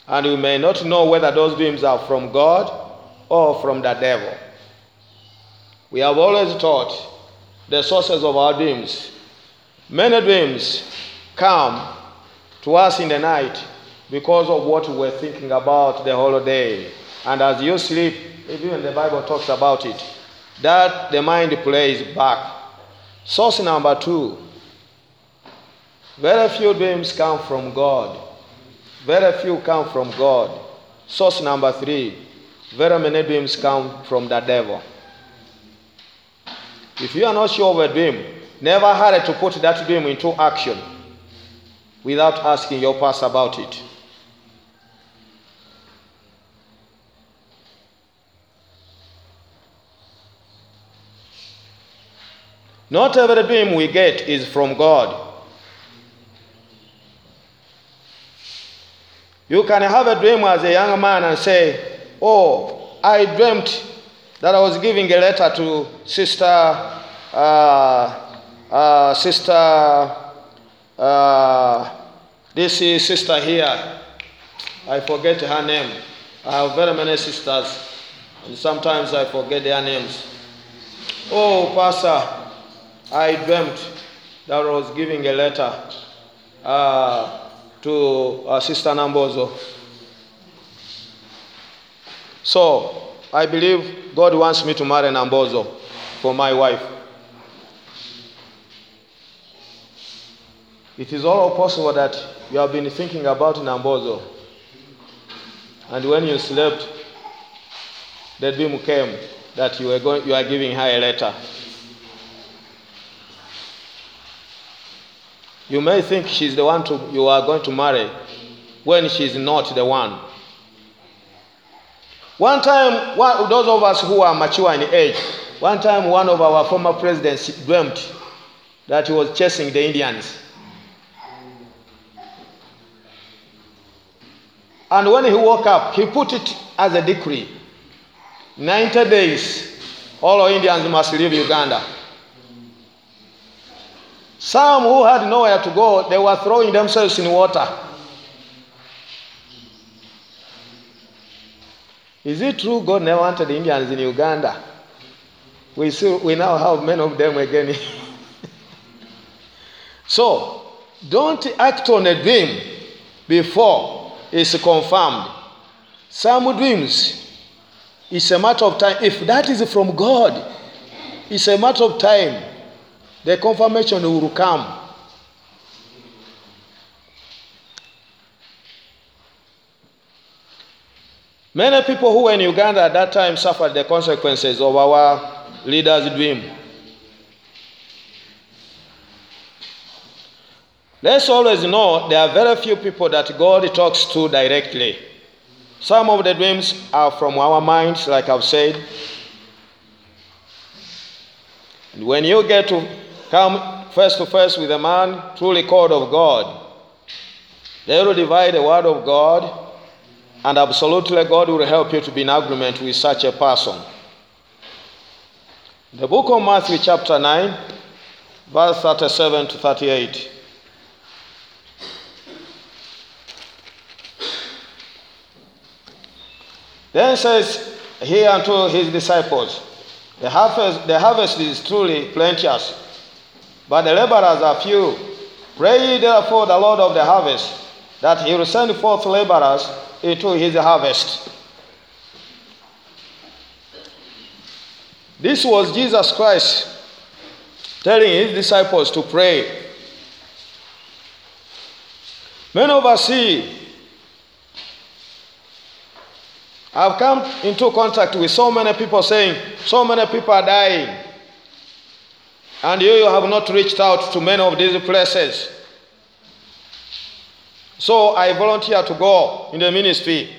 And we may not know whether those dreams are from God or from the devil. We have always taught the sources of our dreams. Many dreams come to us in the night because of what we were thinking about the whole day. And as you sleep, even the Bible talks about it, that the mind plays back. Source number two very few dreams come from God. Very few come from God. Source number three. Very many dreams come from the devil. If you are not sure of a dream, never hurry to put that dream into action without asking your pastor about it. Not every dream we get is from God. You can have a dream as a young man and say, Oh, I dreamt that I was giving a letter to Sister, uh, uh, Sister, uh, this is Sister here. I forget her name. I have very many sisters, and sometimes I forget their names. Oh, Pastor, I dreamt that I was giving a letter. Uh, to uh, Sister Nambozo. So, I believe God wants me to marry Nambozo for my wife. It is all possible that you have been thinking about Nambozo, and when you slept, the dream came that you were going, you are giving her a letter. You may think she's the one to, you are going to marry when she's not the one. One time, one, those of us who are mature in age, one time one of our former presidents dreamt that he was chasing the Indians. And when he woke up, he put it as a decree 90 days, all Indians must leave Uganda. Some who had nowhere to go, they were throwing themselves in water. Is it true God never wanted Indians in Uganda? We, see, we now have many of them again. so, don't act on a dream before it's confirmed. Some dreams, it's a matter of time. If that is from God, it's a matter of time. The confirmation will come. Many people who were in Uganda at that time suffered the consequences of our leader's dream. Let's always know there are very few people that God talks to directly. Some of the dreams are from our minds, like I've said. And when you get to come face to face with a man truly called of God, they will divide the word of God, and absolutely God will help you to be in agreement with such a person. The book of Matthew, chapter 9, verse 37 to 38. Then says he unto his disciples, the harvest, the harvest is truly plenteous, but the laborers are few. Pray therefore the Lord of the harvest, that he will send forth laborers into his harvest. This was Jesus Christ telling his disciples to pray. Many of us I've come into contact with so many people saying, so many people are dying. And you, have not reached out to many of these places. So I volunteer to go in the ministry.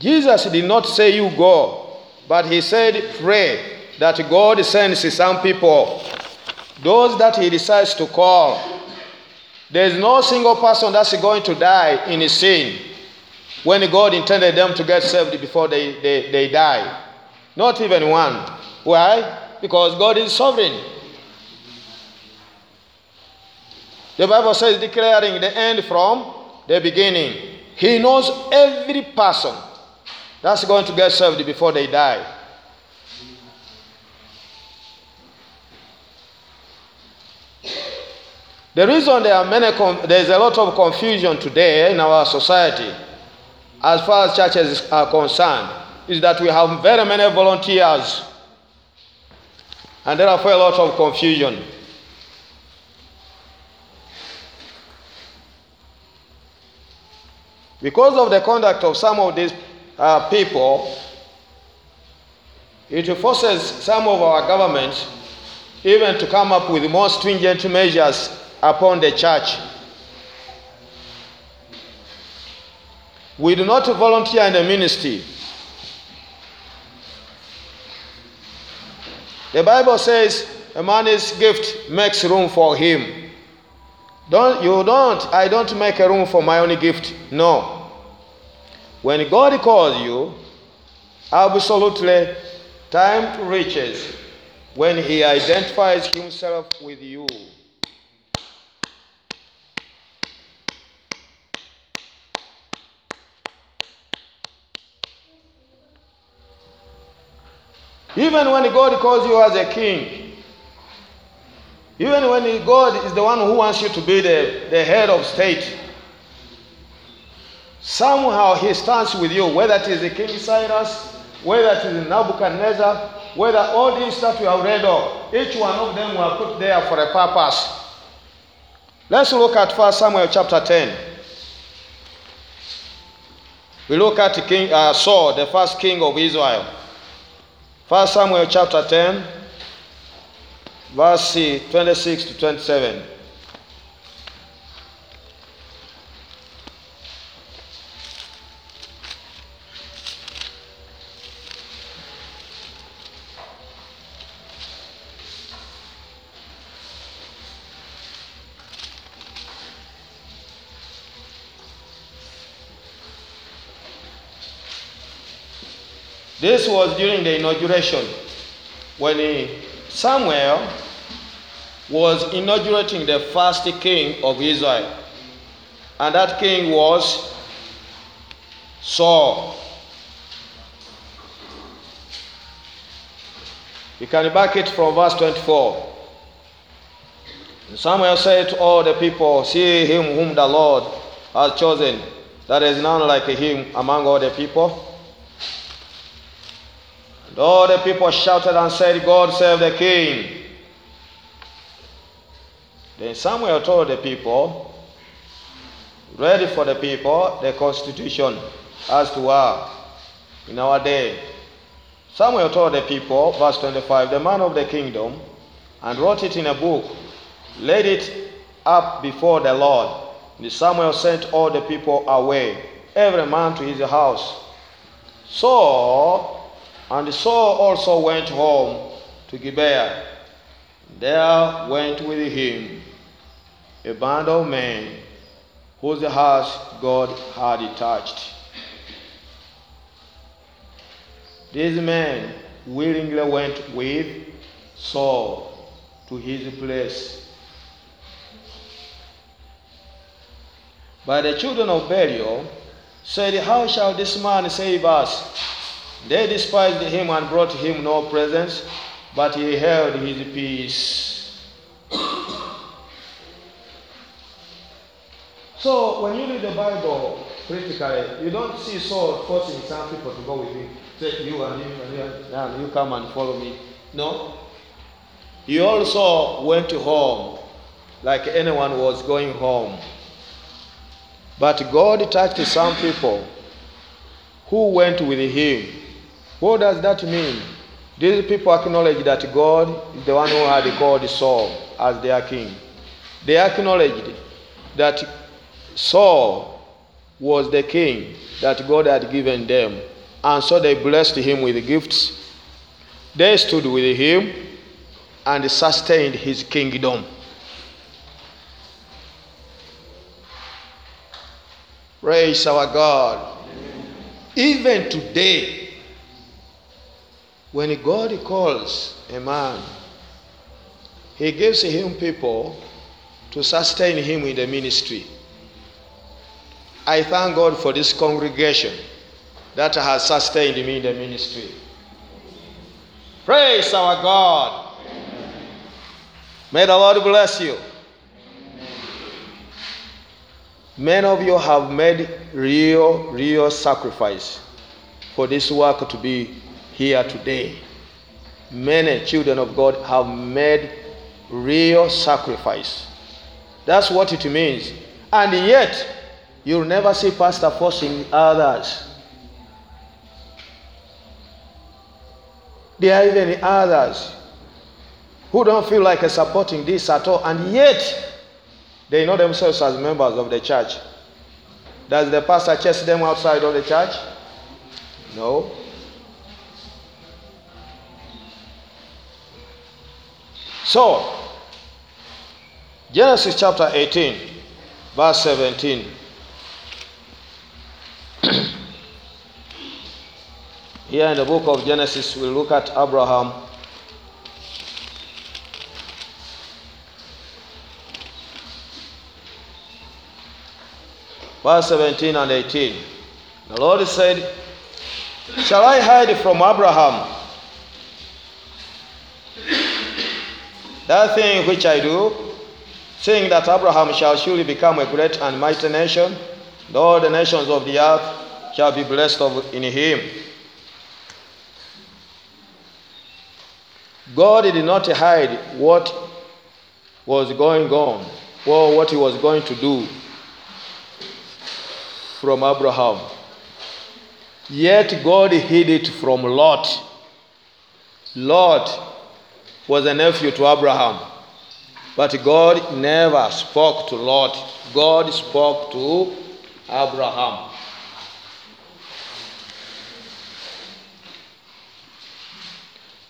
Jesus did not say you go, but he said pray that God sends some people, those that he decides to call. There is no single person that's going to die in sin when God intended them to get saved before they, they, they die. Not even one. Why? Because God is sovereign. The Bible says, declaring the end from the beginning. He knows every person that's going to get saved before they die. The reason there are many, there's a lot of confusion today in our society as far as churches are concerned is that we have very many volunteers and therefore a lot of confusion. Because of the conduct of some of these uh, people, it forces some of our governments even to come up with more stringent measures upon the church. We do not volunteer in the ministry. The Bible says a man's gift makes room for him. Don't you don't I don't make a room for my own gift. No. When God calls you, absolutely time reaches when he identifies himself with you. Even when God calls you as a king, even when God is the one who wants you to be the, the head of state, somehow he stands with you, whether it is the King Cyrus, whether it is Nebuchadnezzar, whether all these that we have read of, each one of them were put there for a purpose. Let's look at 1 Samuel chapter 10. We look at King uh, Saul, the first king of Israel. 1 Samuel chapter 10, verse 26 to 27. This was during the inauguration when Samuel was inaugurating the first king of Israel. And that king was Saul. You can back it from verse 24. Samuel said to all the people, See him whom the Lord has chosen. that is none like him among all the people. And all the people shouted and said, God save the king. Then Samuel told the people, ready for the people, the constitution as to our in our day. Samuel told the people, verse 25, the man of the kingdom, and wrote it in a book, laid it up before the Lord. And Samuel sent all the people away, every man to his house. So and Saul also went home to Gibeah. There went with him a band of men whose hearts God had touched. These men willingly went with Saul to his place. But the children of Belial said, How shall this man save us? They despised him and brought him no presents, but he held his peace. So when you read the Bible critically, you don't see Saul forcing some people to go with him. Say you and you and you and you come and follow me. No. He also went home like anyone was going home. But God touched some people who went with him what does that mean? These people acknowledge that God is the one who had called Saul as their king. They acknowledged that Saul was the king that God had given them. And so they blessed him with gifts. They stood with him and sustained his kingdom. Praise our God. Even today, when God calls a man, He gives him people to sustain him in the ministry. I thank God for this congregation that has sustained me in the ministry. Praise our God. May the Lord bless you. Many of you have made real, real sacrifice for this work to be here today. Many children of God have made real sacrifice. That's what it means. And yet, you'll never see pastor forcing others. There are even others who don't feel like supporting this at all, and yet they know themselves as members of the church. Does the pastor chase them outside of the church? No. So, Genesis chapter 18, verse 17. Here in the book of Genesis, we look at Abraham. Verse 17 and 18. The Lord said, Shall I hide from Abraham That thing which I do, saying that Abraham shall surely become a great and mighty nation, and all the nations of the earth shall be blessed of, in him. God did not hide what was going on or what he was going to do from Abraham. Yet God hid it from Lot. Lot was a nephew to Abraham. But God never spoke to Lot, God spoke to Abraham.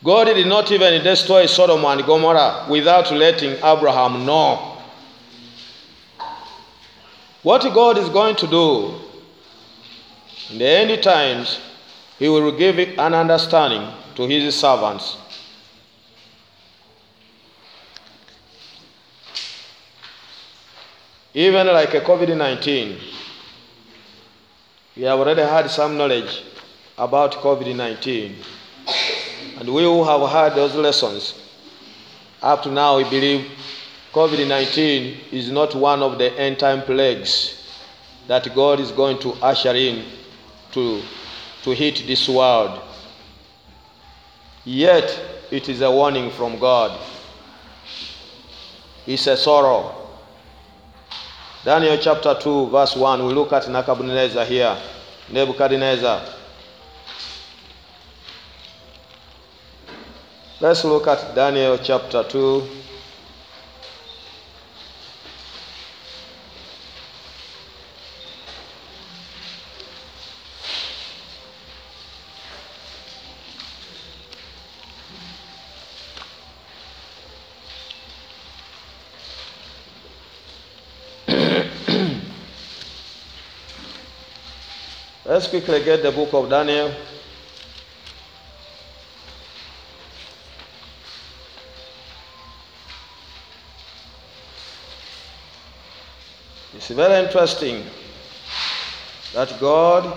God did not even destroy Sodom and Gomorrah without letting Abraham know. What God is going to do in the end times he will give an understanding to his servants. Even like COVID 19, we have already had some knowledge about COVID 19. And we who have had those lessons, up to now, we believe COVID 19 is not one of the end time plagues that God is going to usher in to, to hit this world. Yet, it is a warning from God. It's a sorrow. Daniel chapter 2, verse 1, we look at Nebuchadnezzar here. Nebuchadnezzar. Let's look at Daniel chapter 2. Quickly get the book of Daniel. It's very interesting that God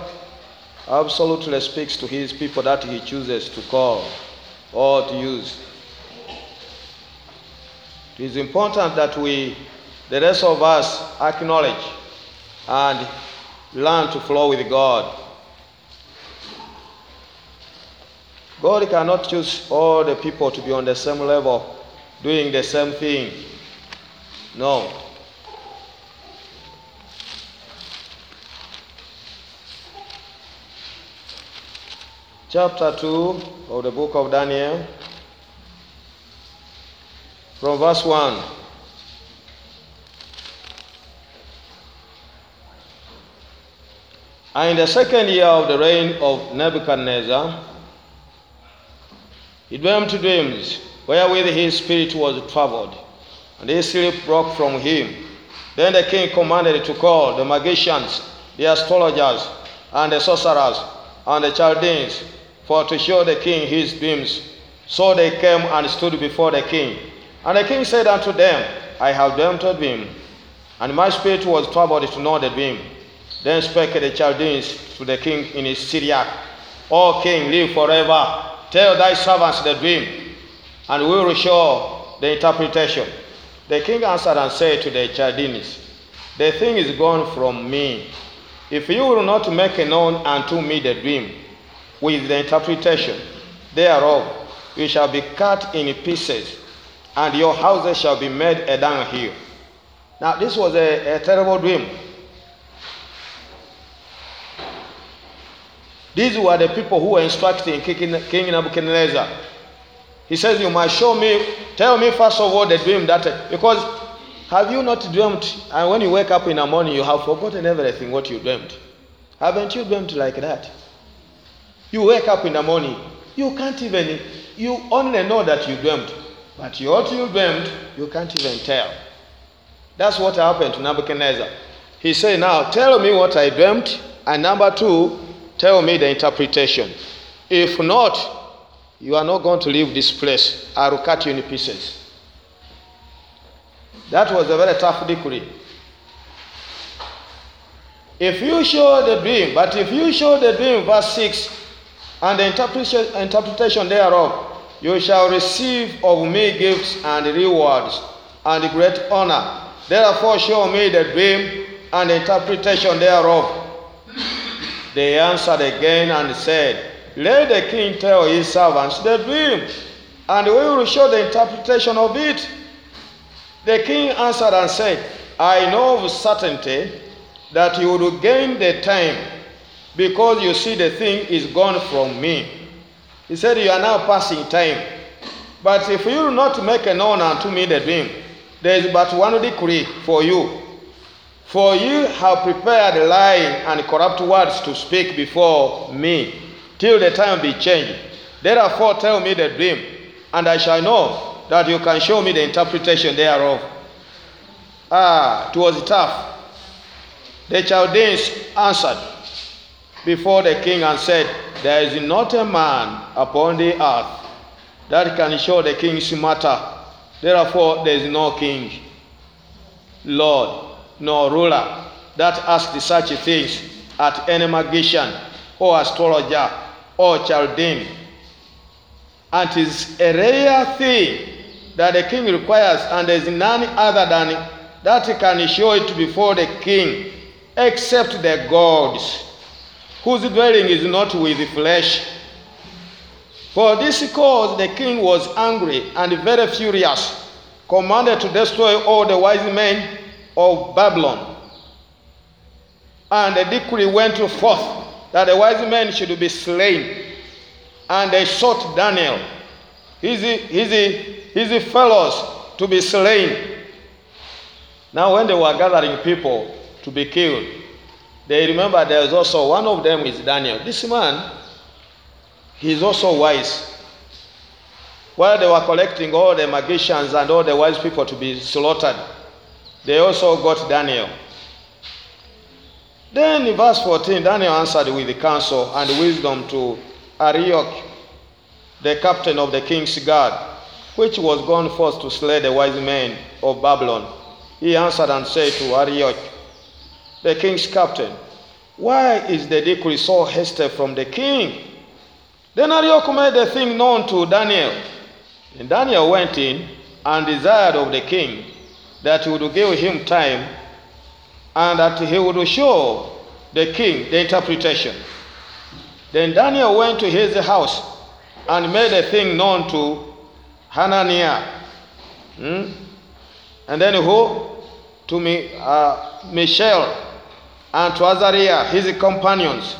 absolutely speaks to his people that he chooses to call or to use. It is important that we, the rest of us, acknowledge and learn to flow with God. God cannot choose all the people to be on the same level, doing the same thing. No. Chapter 2 of the book of Daniel, from verse 1. And in the second year of the reign of Nebuchadnezzar, he dreamed dreams wherewith his spirit was troubled, and his sleep broke from him. Then the king commanded to call the magicians, the astrologers, and the sorcerers, and the Chaldeans, for to show the king his dreams. So they came and stood before the king. And the king said unto them, I have dreamt a dream, and my spirit was troubled to know the dream. Then spake the Chaldeans to the king in his Syriac, O king, live forever. Tell thy servants the dream, and we will show the interpretation. The king answered and said to the Chaldeans, The thing is gone from me. If you will not make known unto me the dream, with the interpretation thereof, you shall be cut in pieces, and your houses shall be made a dunghill. Now, this was a, a terrible dream. These were the people who were instructing King Nebuchadnezzar. He says, You must show me, tell me first of all the dream that, because have you not dreamt, and when you wake up in the morning, you have forgotten everything what you dreamt? Haven't you dreamt like that? You wake up in the morning, you can't even, you only know that you dreamt, but what you dreamt, you can't even tell. That's what happened to Nebuchadnezzar. He said, Now tell me what I dreamt, and number two, tell me the interpretation. If not, you are not going to leave this place. I will cut you in pieces. That was a very tough decree. If you show the dream, but if you show the dream, verse 6, and the interpretation, interpretation thereof, you shall receive of me gifts and rewards and great honor. Therefore, show me the dream and the interpretation thereof. They answered again and said, Let the king tell his servants the dream, and we will show the interpretation of it. The king answered and said, I know of certainty that you will gain the time, because you see the thing is gone from me. He said, You are now passing time. But if you will not make known unto me the dream, there is but one decree for you. For you have prepared lying and corrupt words to speak before me, till the time be changed. Therefore tell me the dream, and I shall know that you can show me the interpretation thereof. Ah, it was tough. The Chaldeans answered before the king and said, there is not a man upon the earth that can show the king's matter. Therefore, there is no king, Lord, nor ruler that asked such things at any magician or astrologer or Chaldean. And it is a rare thing that the king requires, and there is none other than that can show it before the king, except the gods, whose dwelling is not with flesh. For this cause the king was angry and very furious, commanded to destroy all the wise men of Babylon. And the decree went forth that the wise men should be slain. And they sought Daniel, his, his, his fellows, to be slain. Now, when they were gathering people to be killed, they remember there is also one of them is Daniel. This man, he is also wise. While they were collecting all the magicians and all the wise people to be slaughtered, they also got Daniel. Then in verse 14, Daniel answered with the counsel and wisdom to Arioch, the captain of the king's guard, which was gone forth to slay the wise men of Babylon. He answered and said to Arioch, the king's captain, Why is the decree so hasty from the king? Then Arioch made the thing known to Daniel. And Daniel went in and desired of the king that he would give him time and that he would show the king the interpretation. Then Daniel went to his house and made the thing known to Hananiah. Hmm? And then who? To me, uh, Mishael and to Azariah, his companions,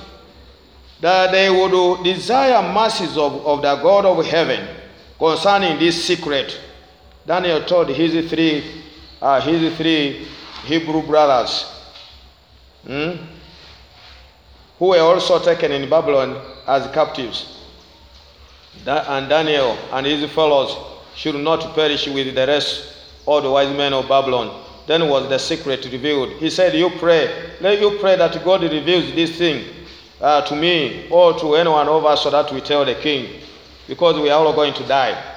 that they would desire mercies of, of the God of heaven concerning this secret. Daniel told his three, uh, his three Hebrew brothers, hmm, who were also taken in Babylon as captives. and Daniel and his fellows should not perish with the rest of the wise men of Babylon. Then was the secret revealed. He said, You pray, let you pray that God reveals this thing uh, to me or to anyone of us so that we tell the king, because we are all going to die.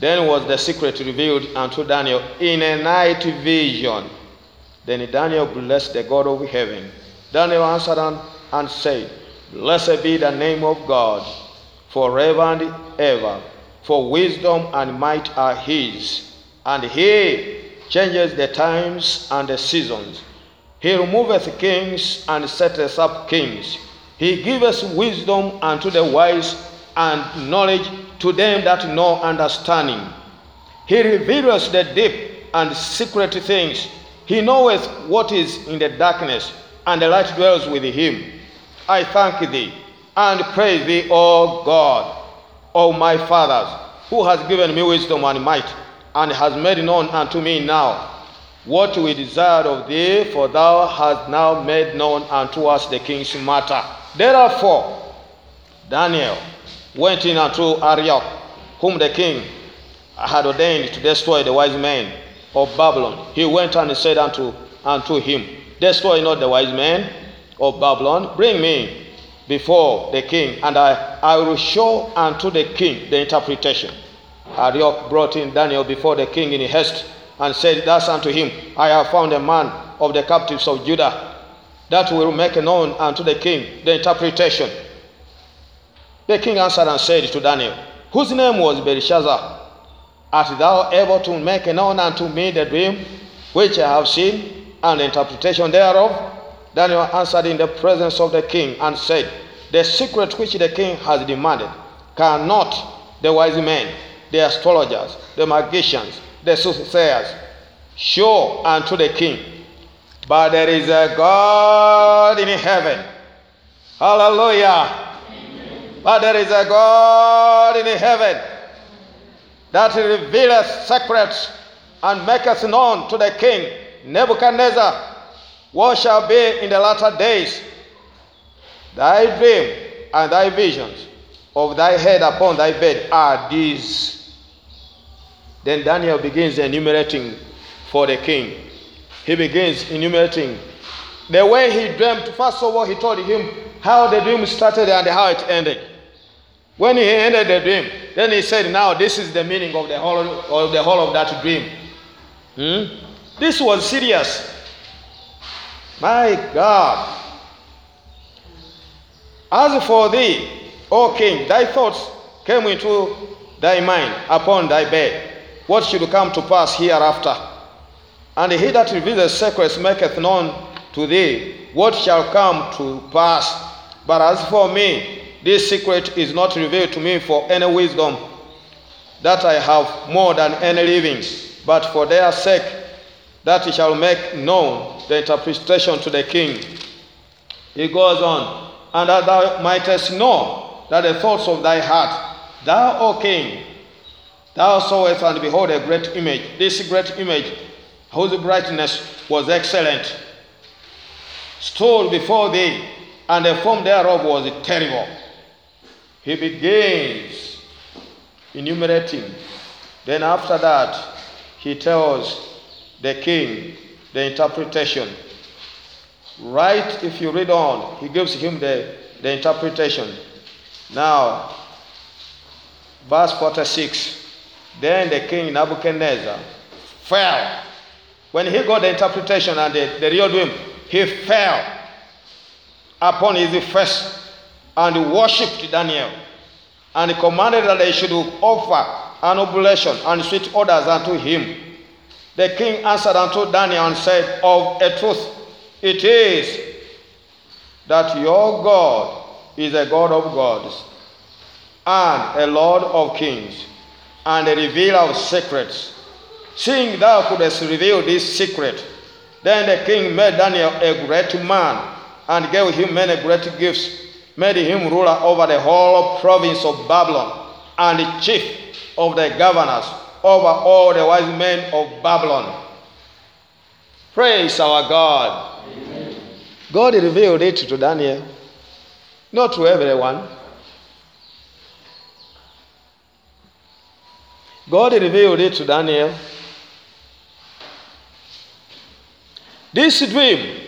Then was the secret revealed unto Daniel in a night vision. Then Daniel blessed the God of heaven. Daniel answered and said, Blessed be the name of God forever and ever, for wisdom and might are his, and he changes the times and the seasons. He removeth kings and setteth up kings. He giveth wisdom unto the wise and knowledge to them that know understanding. He reveals the deep and secret things. He knoweth what is in the darkness, and the light dwells with him. I thank thee and praise thee, O God, O my fathers, who has given me wisdom and might and has made known unto me now what we desired of thee, for thou hast now made known unto us the king's matter. Therefore, Daniel went in unto Arioch, whom the king had ordained to destroy the wise men of Babylon. He went and said unto, unto him, Destroy not the wise men of Babylon, bring me before the king, and I, I will show unto the king the interpretation. Arioch brought in Daniel before the king in haste and said thus unto him, I have found a man of the captives of Judah that will make known unto the king the interpretation. The king answered and said to Daniel, whose name was Belshazzar, Art thou able to make known unto me the dream which I have seen and the interpretation thereof? Daniel answered in the presence of the king and said, The secret which the king has demanded cannot the wise men the astrologers, the magicians, the soothsayers, show unto the king. But there is a God in heaven. Hallelujah. But there is a God in heaven that revealeth secrets and maketh known to the king Nebuchadnezzar what shall be in the latter days. Thy dream and thy visions of thy head upon thy bed are these. Then Daniel begins enumerating for the king. He begins enumerating the way he dreamt. First of all, he told him how the dream started and how it ended. When he ended the dream, then he said, Now this is the meaning of the whole of the whole of that dream. Hmm? This was serious. My God. As for thee, O king, thy thoughts came into thy mind upon thy bed. What should come to pass hereafter? And he that revealeth secrets maketh known to thee what shall come to pass. But as for me, this secret is not revealed to me for any wisdom that I have more than any living, but for their sake that he shall make known the interpretation to the king. He goes on, and that thou mightest know that the thoughts of thy heart, thou, O king, thou sawest and behold a great image. This great image, whose brightness was excellent, stood before thee, and the form thereof was terrible. He begins enumerating. Then after that, he tells the king the interpretation. Right, if you read on, he gives him the, the interpretation. Now, verse 46 Then the king Nebuchadnezzar fell. When he got the interpretation and the, the real dream, he fell upon his face and worshipped Daniel and commanded that they should offer an oblation and sweet odors unto him. The king answered unto Daniel and said, Of a truth, it is that your God is a God of gods and a Lord of kings and a revealer of secrets. Seeing thou couldst reveal this secret, then the king made Daniel a great man and gave him many great gifts, made him ruler over the whole province of Babylon and chief of the governors over all the wise men of Babylon. Praise our God. Amen. God revealed it to Daniel, not to everyone. God revealed it to Daniel. This dream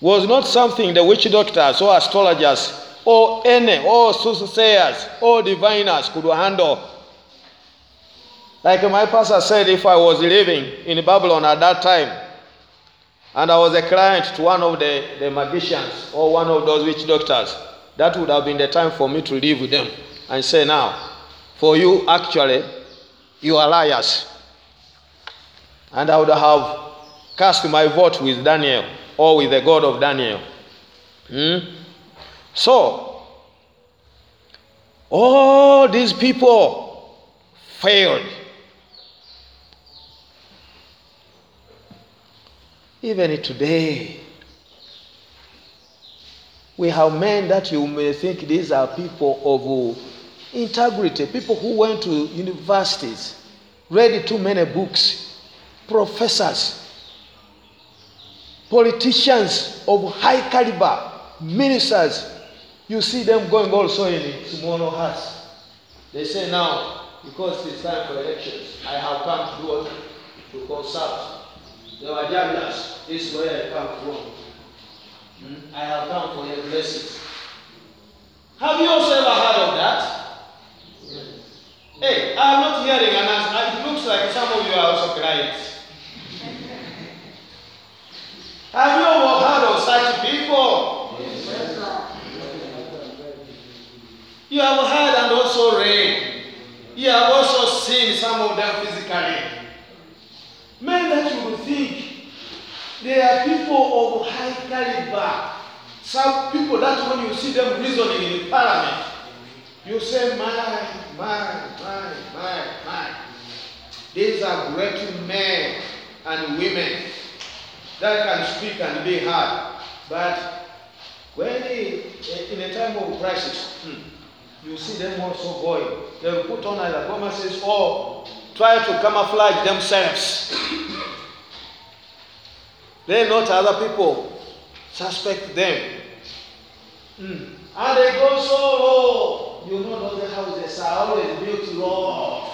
was not something the witch doctors or astrologers or any or soothsayers or diviners could handle. Like my pastor said, if I was living in Babylon at that time and I was a client to one of the, the magicians or one of those witch doctors, that would have been the time for me to live with them and say, Now, for you, actually, you are liars. And I would have cast my vote with Daniel or with the God of Daniel. Hmm? So, all these people failed. Even today, we have men that you may think these are people of integrity, people who went to universities, read too many books, professors, politicians of high caliber, ministers. You see them going also in small huts. They say now, because it's time for elections, I have come to what? To consult. They were judges. This is where I come from. Hmm? I have come for your blessings. Have you also ever heard of that? Hey, I'm not hearing an answer. It looks like some of you are also clients. Have you ever You have heard and also read. You have also seen some of them physically. Men that you think they are people of high caliber. Some people that when you see them reasoning in the parliament, you say, my, my, my, my, my. These are great men and women that can speak and be heard. But when they, in a time of crisis, hmm, you see them also going. They will put on either promises or try to camouflage themselves. Then not other people suspect them. Mm. And they go so low. You know those houses are always built low.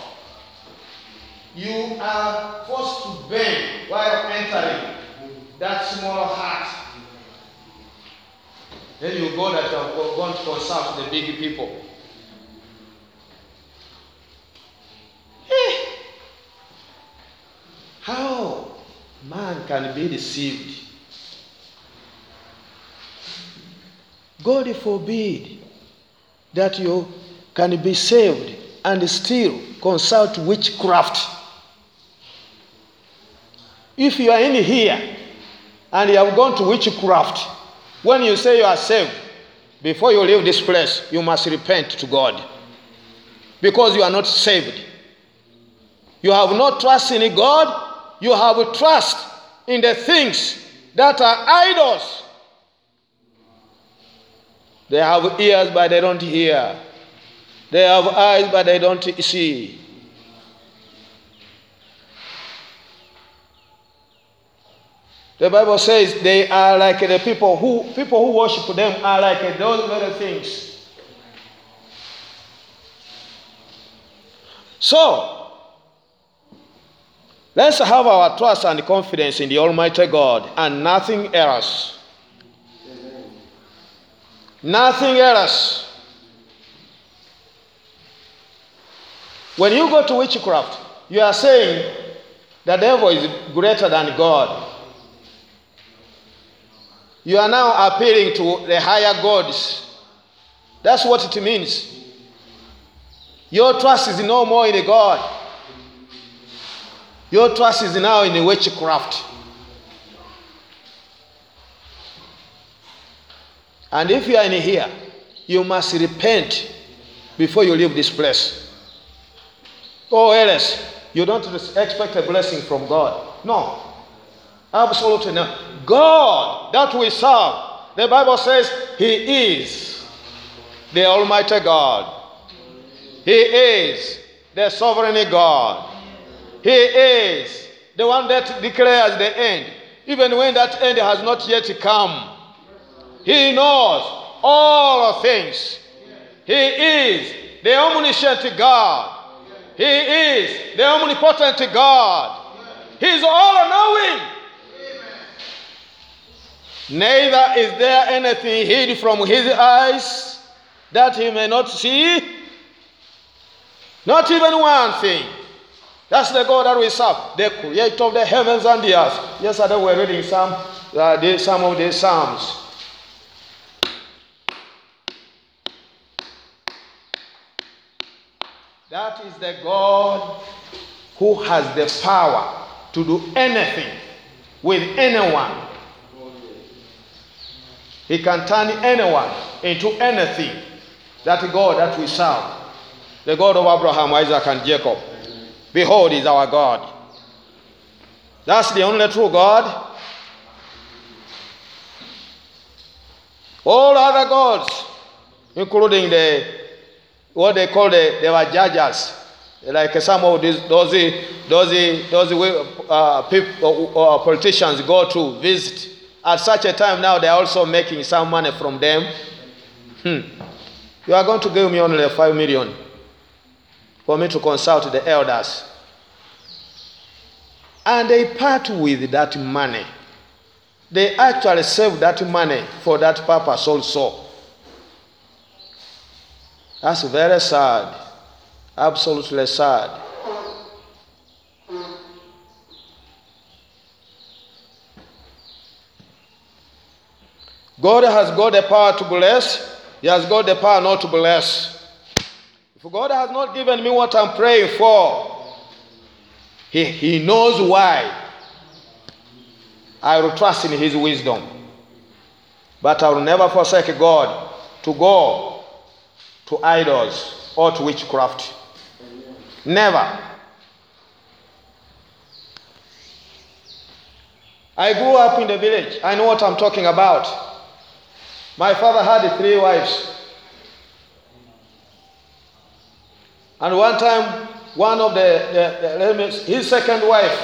You are forced to bend while entering that small hut. Then you go that you are going to consult the big people. Eh. How man can be deceived? God forbid that you can be saved and still consult witchcraft. If you are in here and you have gone to witchcraft, when you say you are saved, before you leave this place, you must repent to God because you are not saved. You have no trust in God, you have trust in the things that are idols. They have ears, but they don't hear. They have eyes, but they don't see. The Bible says they are like the people who people who worship them are like those very things. So let's have our trust and confidence in the Almighty God and nothing else. Nothing else. When you go to witchcraft, you are saying the devil is greater than God. You are now appealing to the higher gods. That's what it means. Your trust is no more in God. Your trust is now in witchcraft. And if you are in here, you must repent before you leave this place. Oh, or else, you don't expect a blessing from God. No. Absolutely not. God that we serve, the Bible says He is the Almighty God. He is the sovereign God. He is the one that declares the end, even when that end has not yet come. He knows all things. He is the omniscient God. He is the omnipotent God. He is all knowing. Neither is there anything hid from his eyes that he may not see. Not even one thing. That's the God that we serve, the creator of the heavens and the earth. Yesterday we were reading some, uh, the, some of the Psalms. That is the God who has the power to do anything with anyone. He can turn anyone into anything. That God that we serve, the God of Abraham, Isaac, and Jacob. Behold, is our God. That's the only true God. All other gods, including the what they call the they were judges, like some of these those those those uh, people, uh, politicians go to visit. At such a time now, they are also making some money from them. Hmm. You are going to give me only five million for me to consult the elders. And they part with that money. They actually save that money for that purpose also. That's very sad. Absolutely sad. God has got the power to bless, He has got the power not to bless. If God has not given me what I'm praying for, He, he knows why. I will trust in His wisdom. But I will never forsake God to go to idols or to witchcraft. Never. I grew up in the village. I know what I'm talking about. My father had three wives. And one time, one of the, the, the his second wife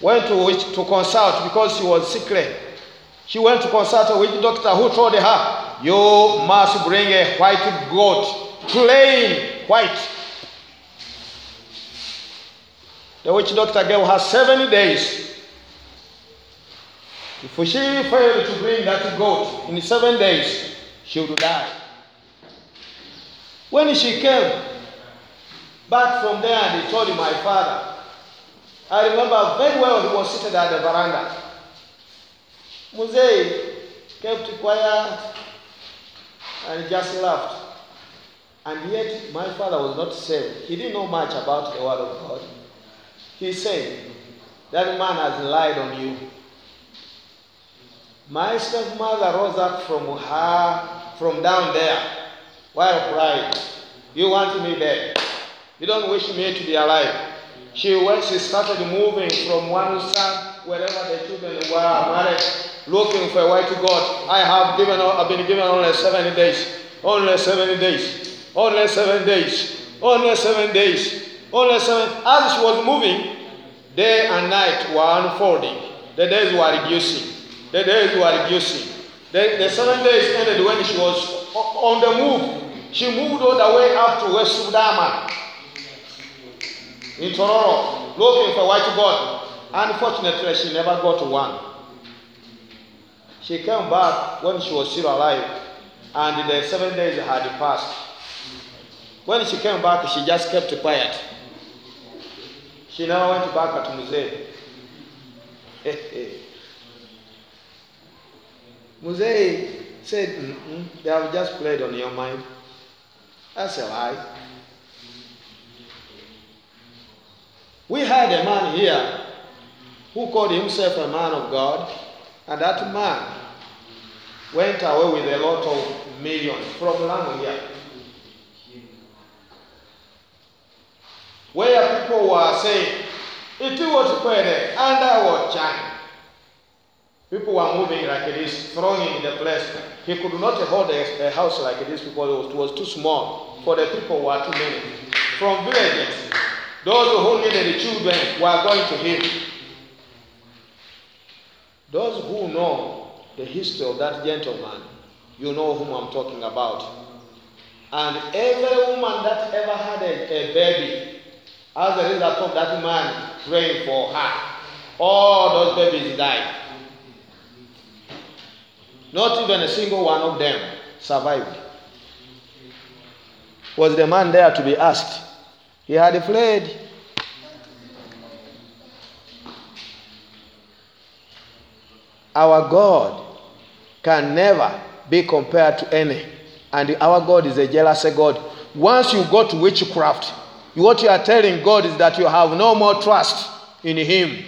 went to, to consult because she was sickly. She went to consult a witch doctor who told her, You must bring a white goat, plain white. The witch doctor gave her seven days If she failed to bring that goat in seven days, she would die. When she came back from there and he told my father, I remember very well he was seated at the veranda. Muzee kept quiet and just laughed. And yet, my father was not saved. He didn't know much about the Word of God. He said, That man has lied on you. My stepmother rose up from her, from down there, while crying. You want me dead. You don't wish me to be alive. She went, she started moving from one side, wherever the children were married, looking for a way to God. I have given, I've been given only seven days. Only seven days. Only seven days. Only seven days. Only seven. As she was moving, day and night were unfolding. The days were reducing. The days were reducing. The, the seven days ended when she was on the move. She moved all the way up to West Sudan in Tororo, looking for white God. Unfortunately, she never got one. She came back when she was still alive, and the seven days had passed. When she came back, she just kept quiet. She never went back to Muzee. Muzee said, Mm-mm, They have just played on your mind. That's a lie. We had a man here who called himself a man of God, and that man went away with a lot of millions from here. Where people were saying, it was Kwere, under what China. People were moving like this, throwing in the place. He could not hold a, a house like this because it was, it was too small, for the people were too many. From villages, those who needed the children were going to him. Those who know the history of that gentleman, you know whom I'm talking about. And every woman that ever had a, a baby, as a result of that man praying for her, all those babies died. Not even a single one of them survived. Was the man there to be asked? He had fled. Our God can never be compared to any. And our God is a jealous God. Once you go to witchcraft, what you are telling God is that you have no more trust in Him.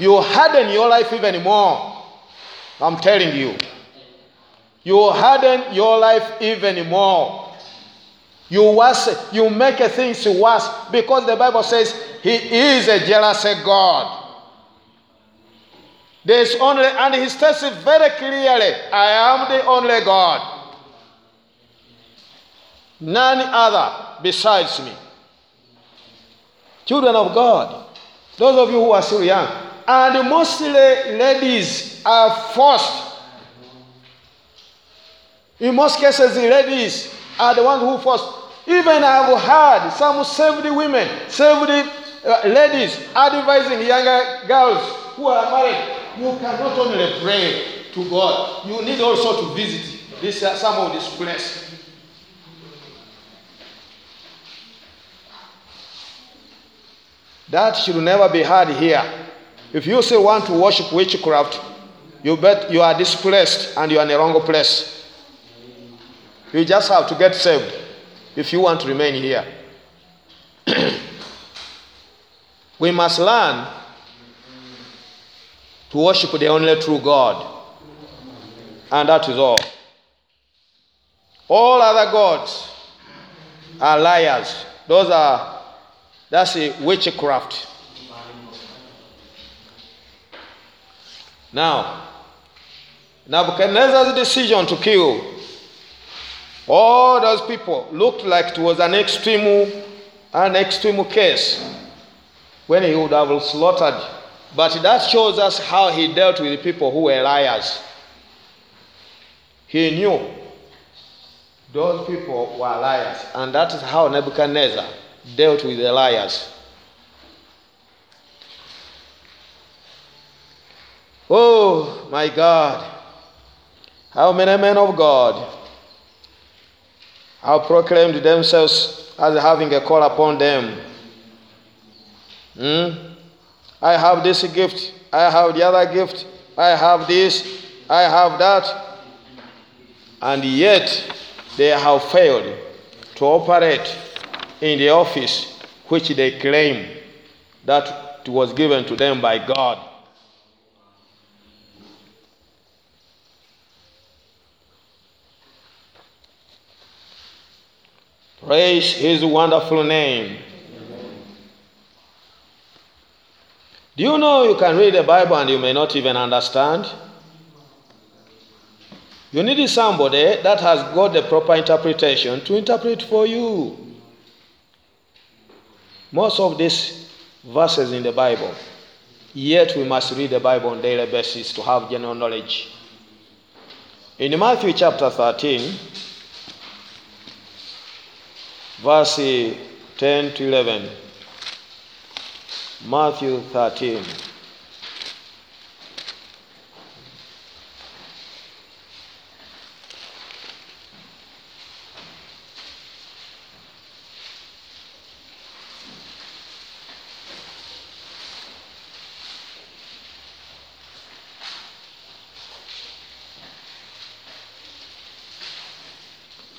You harden your life even more. I'm telling you. You harden your life even more. You worse, you make things worse because the Bible says He is a jealous God. There's only, and He states it very clearly I am the only God. None other besides me. Children of God, those of you who are still young, and mostly ladies are forced. In most cases, the ladies are the ones who force. Even I have heard some saved women, saved uh, ladies advising younger girls who are married. You cannot only pray to God, you need also to visit this, uh, some of this place. That should never be heard here. If you still want to worship witchcraft, you bet you are displaced and you are in the wrong place. You just have to get saved if you want to remain here. we must learn to worship the only true God. And that is all. All other gods are liars. Those are that's a witchcraft. Now, Nebuchadnezzar's decision to kill all those people looked like it was an extreme, an extreme case when he would have slaughtered. But that shows us how he dealt with the people who were liars. He knew those people were liars, and that is how Nebuchadnezzar dealt with the liars. Oh my God, how many men of God have proclaimed themselves as having a call upon them. Hmm? I have this gift, I have the other gift, I have this, I have that. And yet they have failed to operate in the office which they claim that it was given to them by God. Praise his wonderful name. Do you know you can read the Bible and you may not even understand? You need somebody that has got the proper interpretation to interpret for you. Most of these verses in the Bible, yet we must read the Bible on daily basis to have general knowledge. In Matthew chapter 13, verse 10 to 11. Matthew 13.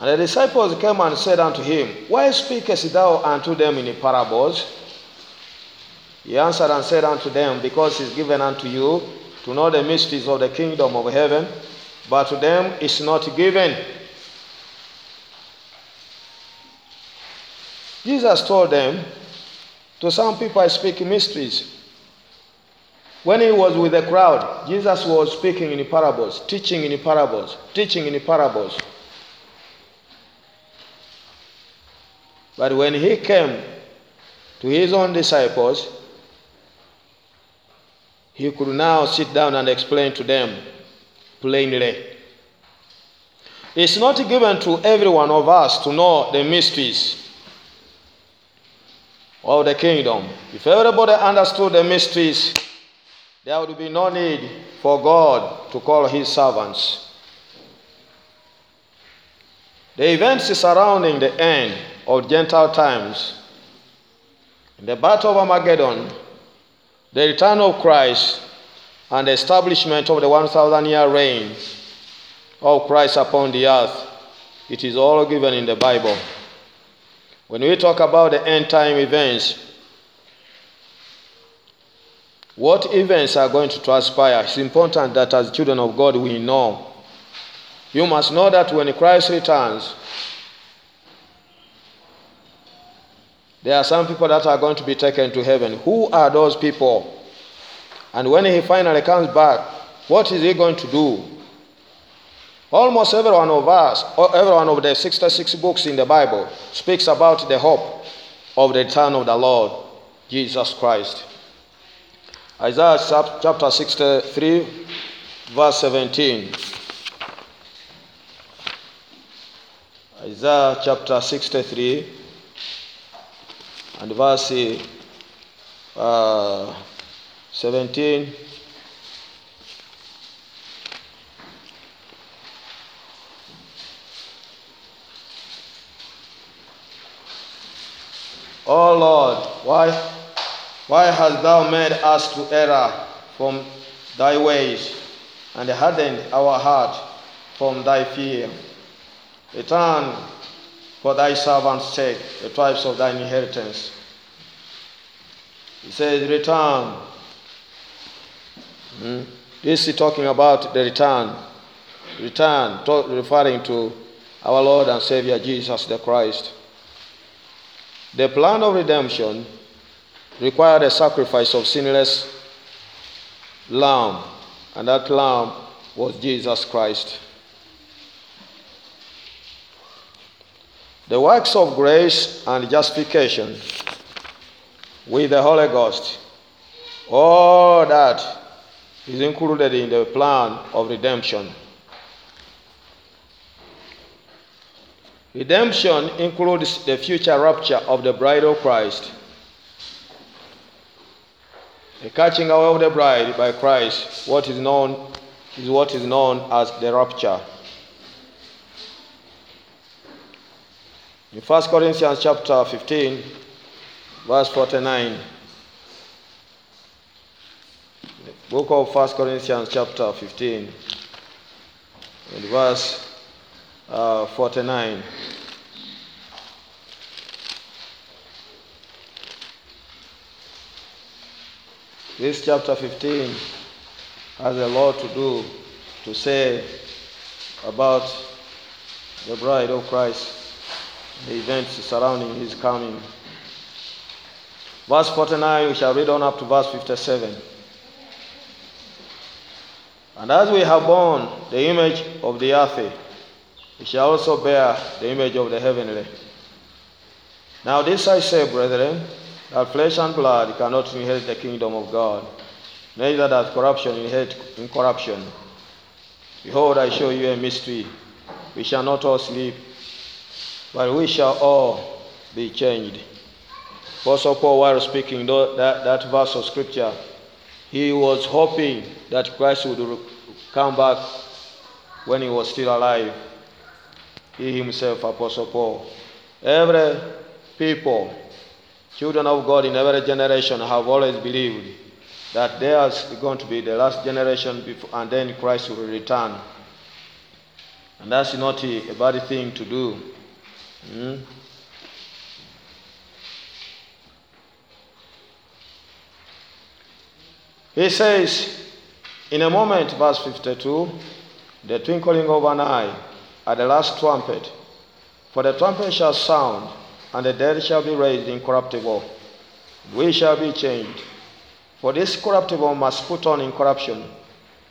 And the disciples came and said unto him, Why speakest thou unto them in parables? He answered and said unto them, Because it is given unto you to know the mysteries of the kingdom of heaven, but to them is not given. Jesus told them, To some people I speak mysteries. When he was with the crowd, Jesus was speaking in parables, teaching in parables, teaching in parables. But when he came to his own disciples, he could now sit down and explain to them plainly. It's not given to every one of us to know the mysteries of the kingdom. If everybody understood the mysteries, there would be no need for God to call his servants. The events surrounding the end of Gentile times, in the Battle of Armageddon, the return of Christ, and the establishment of the 1,000 year reign of Christ upon the earth, it is all given in the Bible. When we talk about the end time events, what events are going to transpire? It's important that as children of God we know. You must know that when Christ returns, There are some people that are going to be taken to heaven. Who are those people? And when he finally comes back, what is he going to do? Almost every one of us, every one of the 66 books in the Bible, speaks about the hope of the return of the Lord Jesus Christ. Isaiah chapter 63, verse 17. Isaiah chapter 63 and verse uh, 17. Oh Lord, why, why hast thou made us to err from thy ways and hardened our heart from thy fear? Return for thy servant's sake, the tribes of thine inheritance. He says, Return. Hmm? This is talking about the return. Return, talk, referring to our Lord and Savior Jesus the Christ. The plan of redemption required a sacrifice of sinless lamb, and that lamb was Jesus Christ. The works of grace and justification with the Holy Ghost, all that is included in the plan of redemption. Redemption includes the future rapture of the bride of Christ. The catching away of the bride by Christ, what is known is what is known as the rapture. In 1 Corinthians chapter 15, verse 49. Book of 1 Corinthians chapter 15, and verse uh, 49. This chapter 15 has a lot to do to say about the bride of Christ, the events surrounding his coming. Verse 49, we shall read on up to verse 57. And as we have borne the image of the earthly, we shall also bear the image of the heavenly. Now, this I say, brethren, that flesh and blood cannot inherit the kingdom of God, neither does corruption inherit incorruption. Behold, I show you a mystery. We shall not all sleep, but we shall all be changed. Apostle Paul, while speaking that, that verse of scripture, he was hoping that Christ would come back when he was still alive. He himself, Apostle Paul. Every people, children of God in every generation, have always believed that there is going to be the last generation before, and then Christ will return. And that's not a, a bad thing to do. Hmm? He says, in a moment, verse 52, the twinkling of an eye at the last trumpet, for the trumpet shall sound, and the dead shall be raised incorruptible. We shall be changed. For this corruptible must put on incorruption,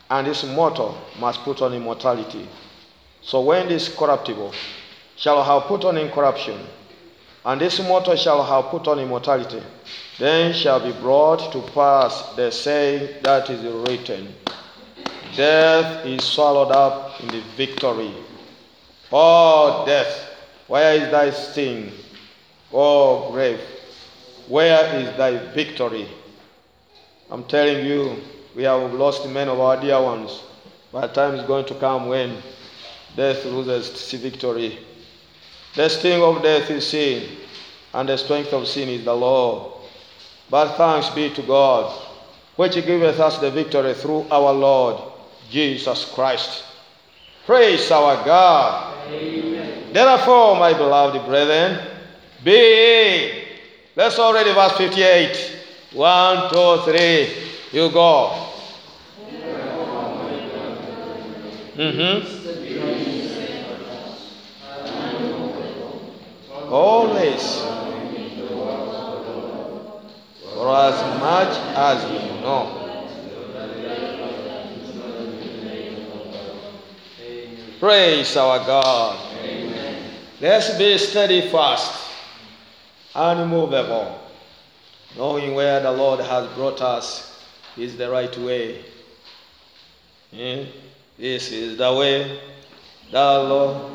and this mortal must put on immortality. So when this corruptible shall have put on incorruption, and this mortal shall have put on immortality, then shall be brought to pass the saying that is written Death is swallowed up in the victory. Oh, death, where is thy sting? Oh, grave, where is thy victory? I'm telling you, we have lost many of our dear ones. But time is going to come when death loses victory. The sting of death is sin, and the strength of sin is the law. But thanks be to God, which giveth us the victory through our Lord Jesus Christ. Praise our God. Amen. Therefore, my beloved brethren, be Let's all read verse 58. One, two, three. You go. Mm-hmm. Always. For as much as you know. Praise our God. Amen. Let's be steadfast, unmovable, knowing where the Lord has brought us is the right way. Eh? This is the way the Lord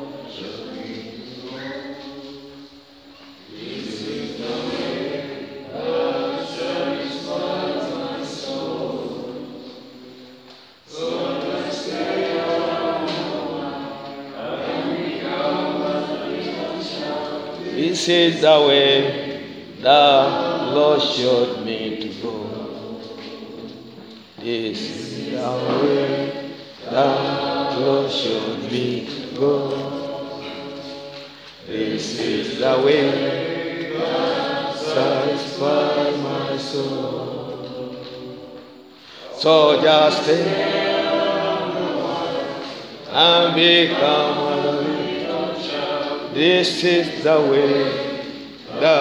This is the way the Lord showed me to go. This is the way the Lord showed me to go. This is the way that satisfies my soul. So just stay and become this is the way the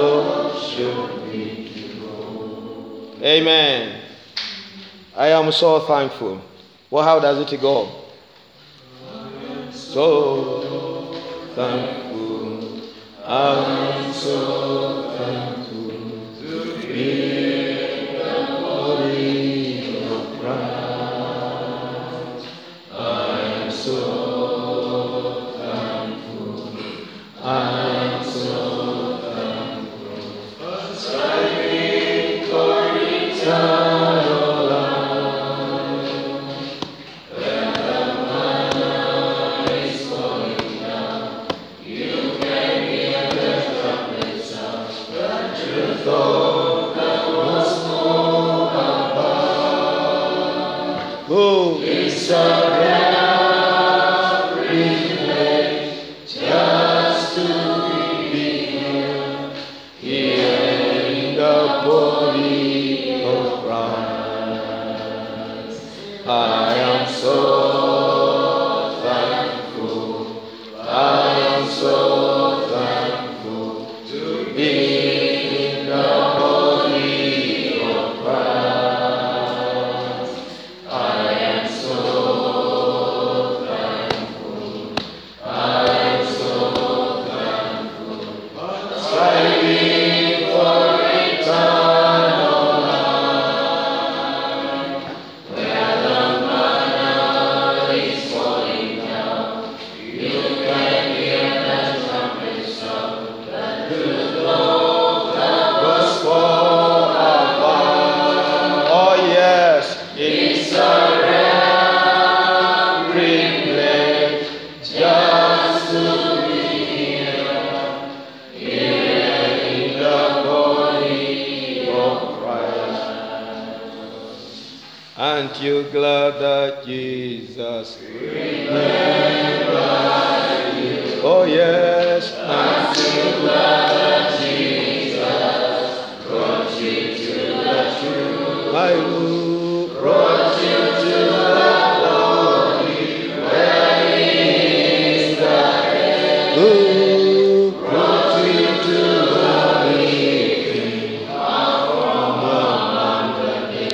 Lord to go. Amen. I am so thankful. Well, how does it go? So thankful. I'm so thankful to be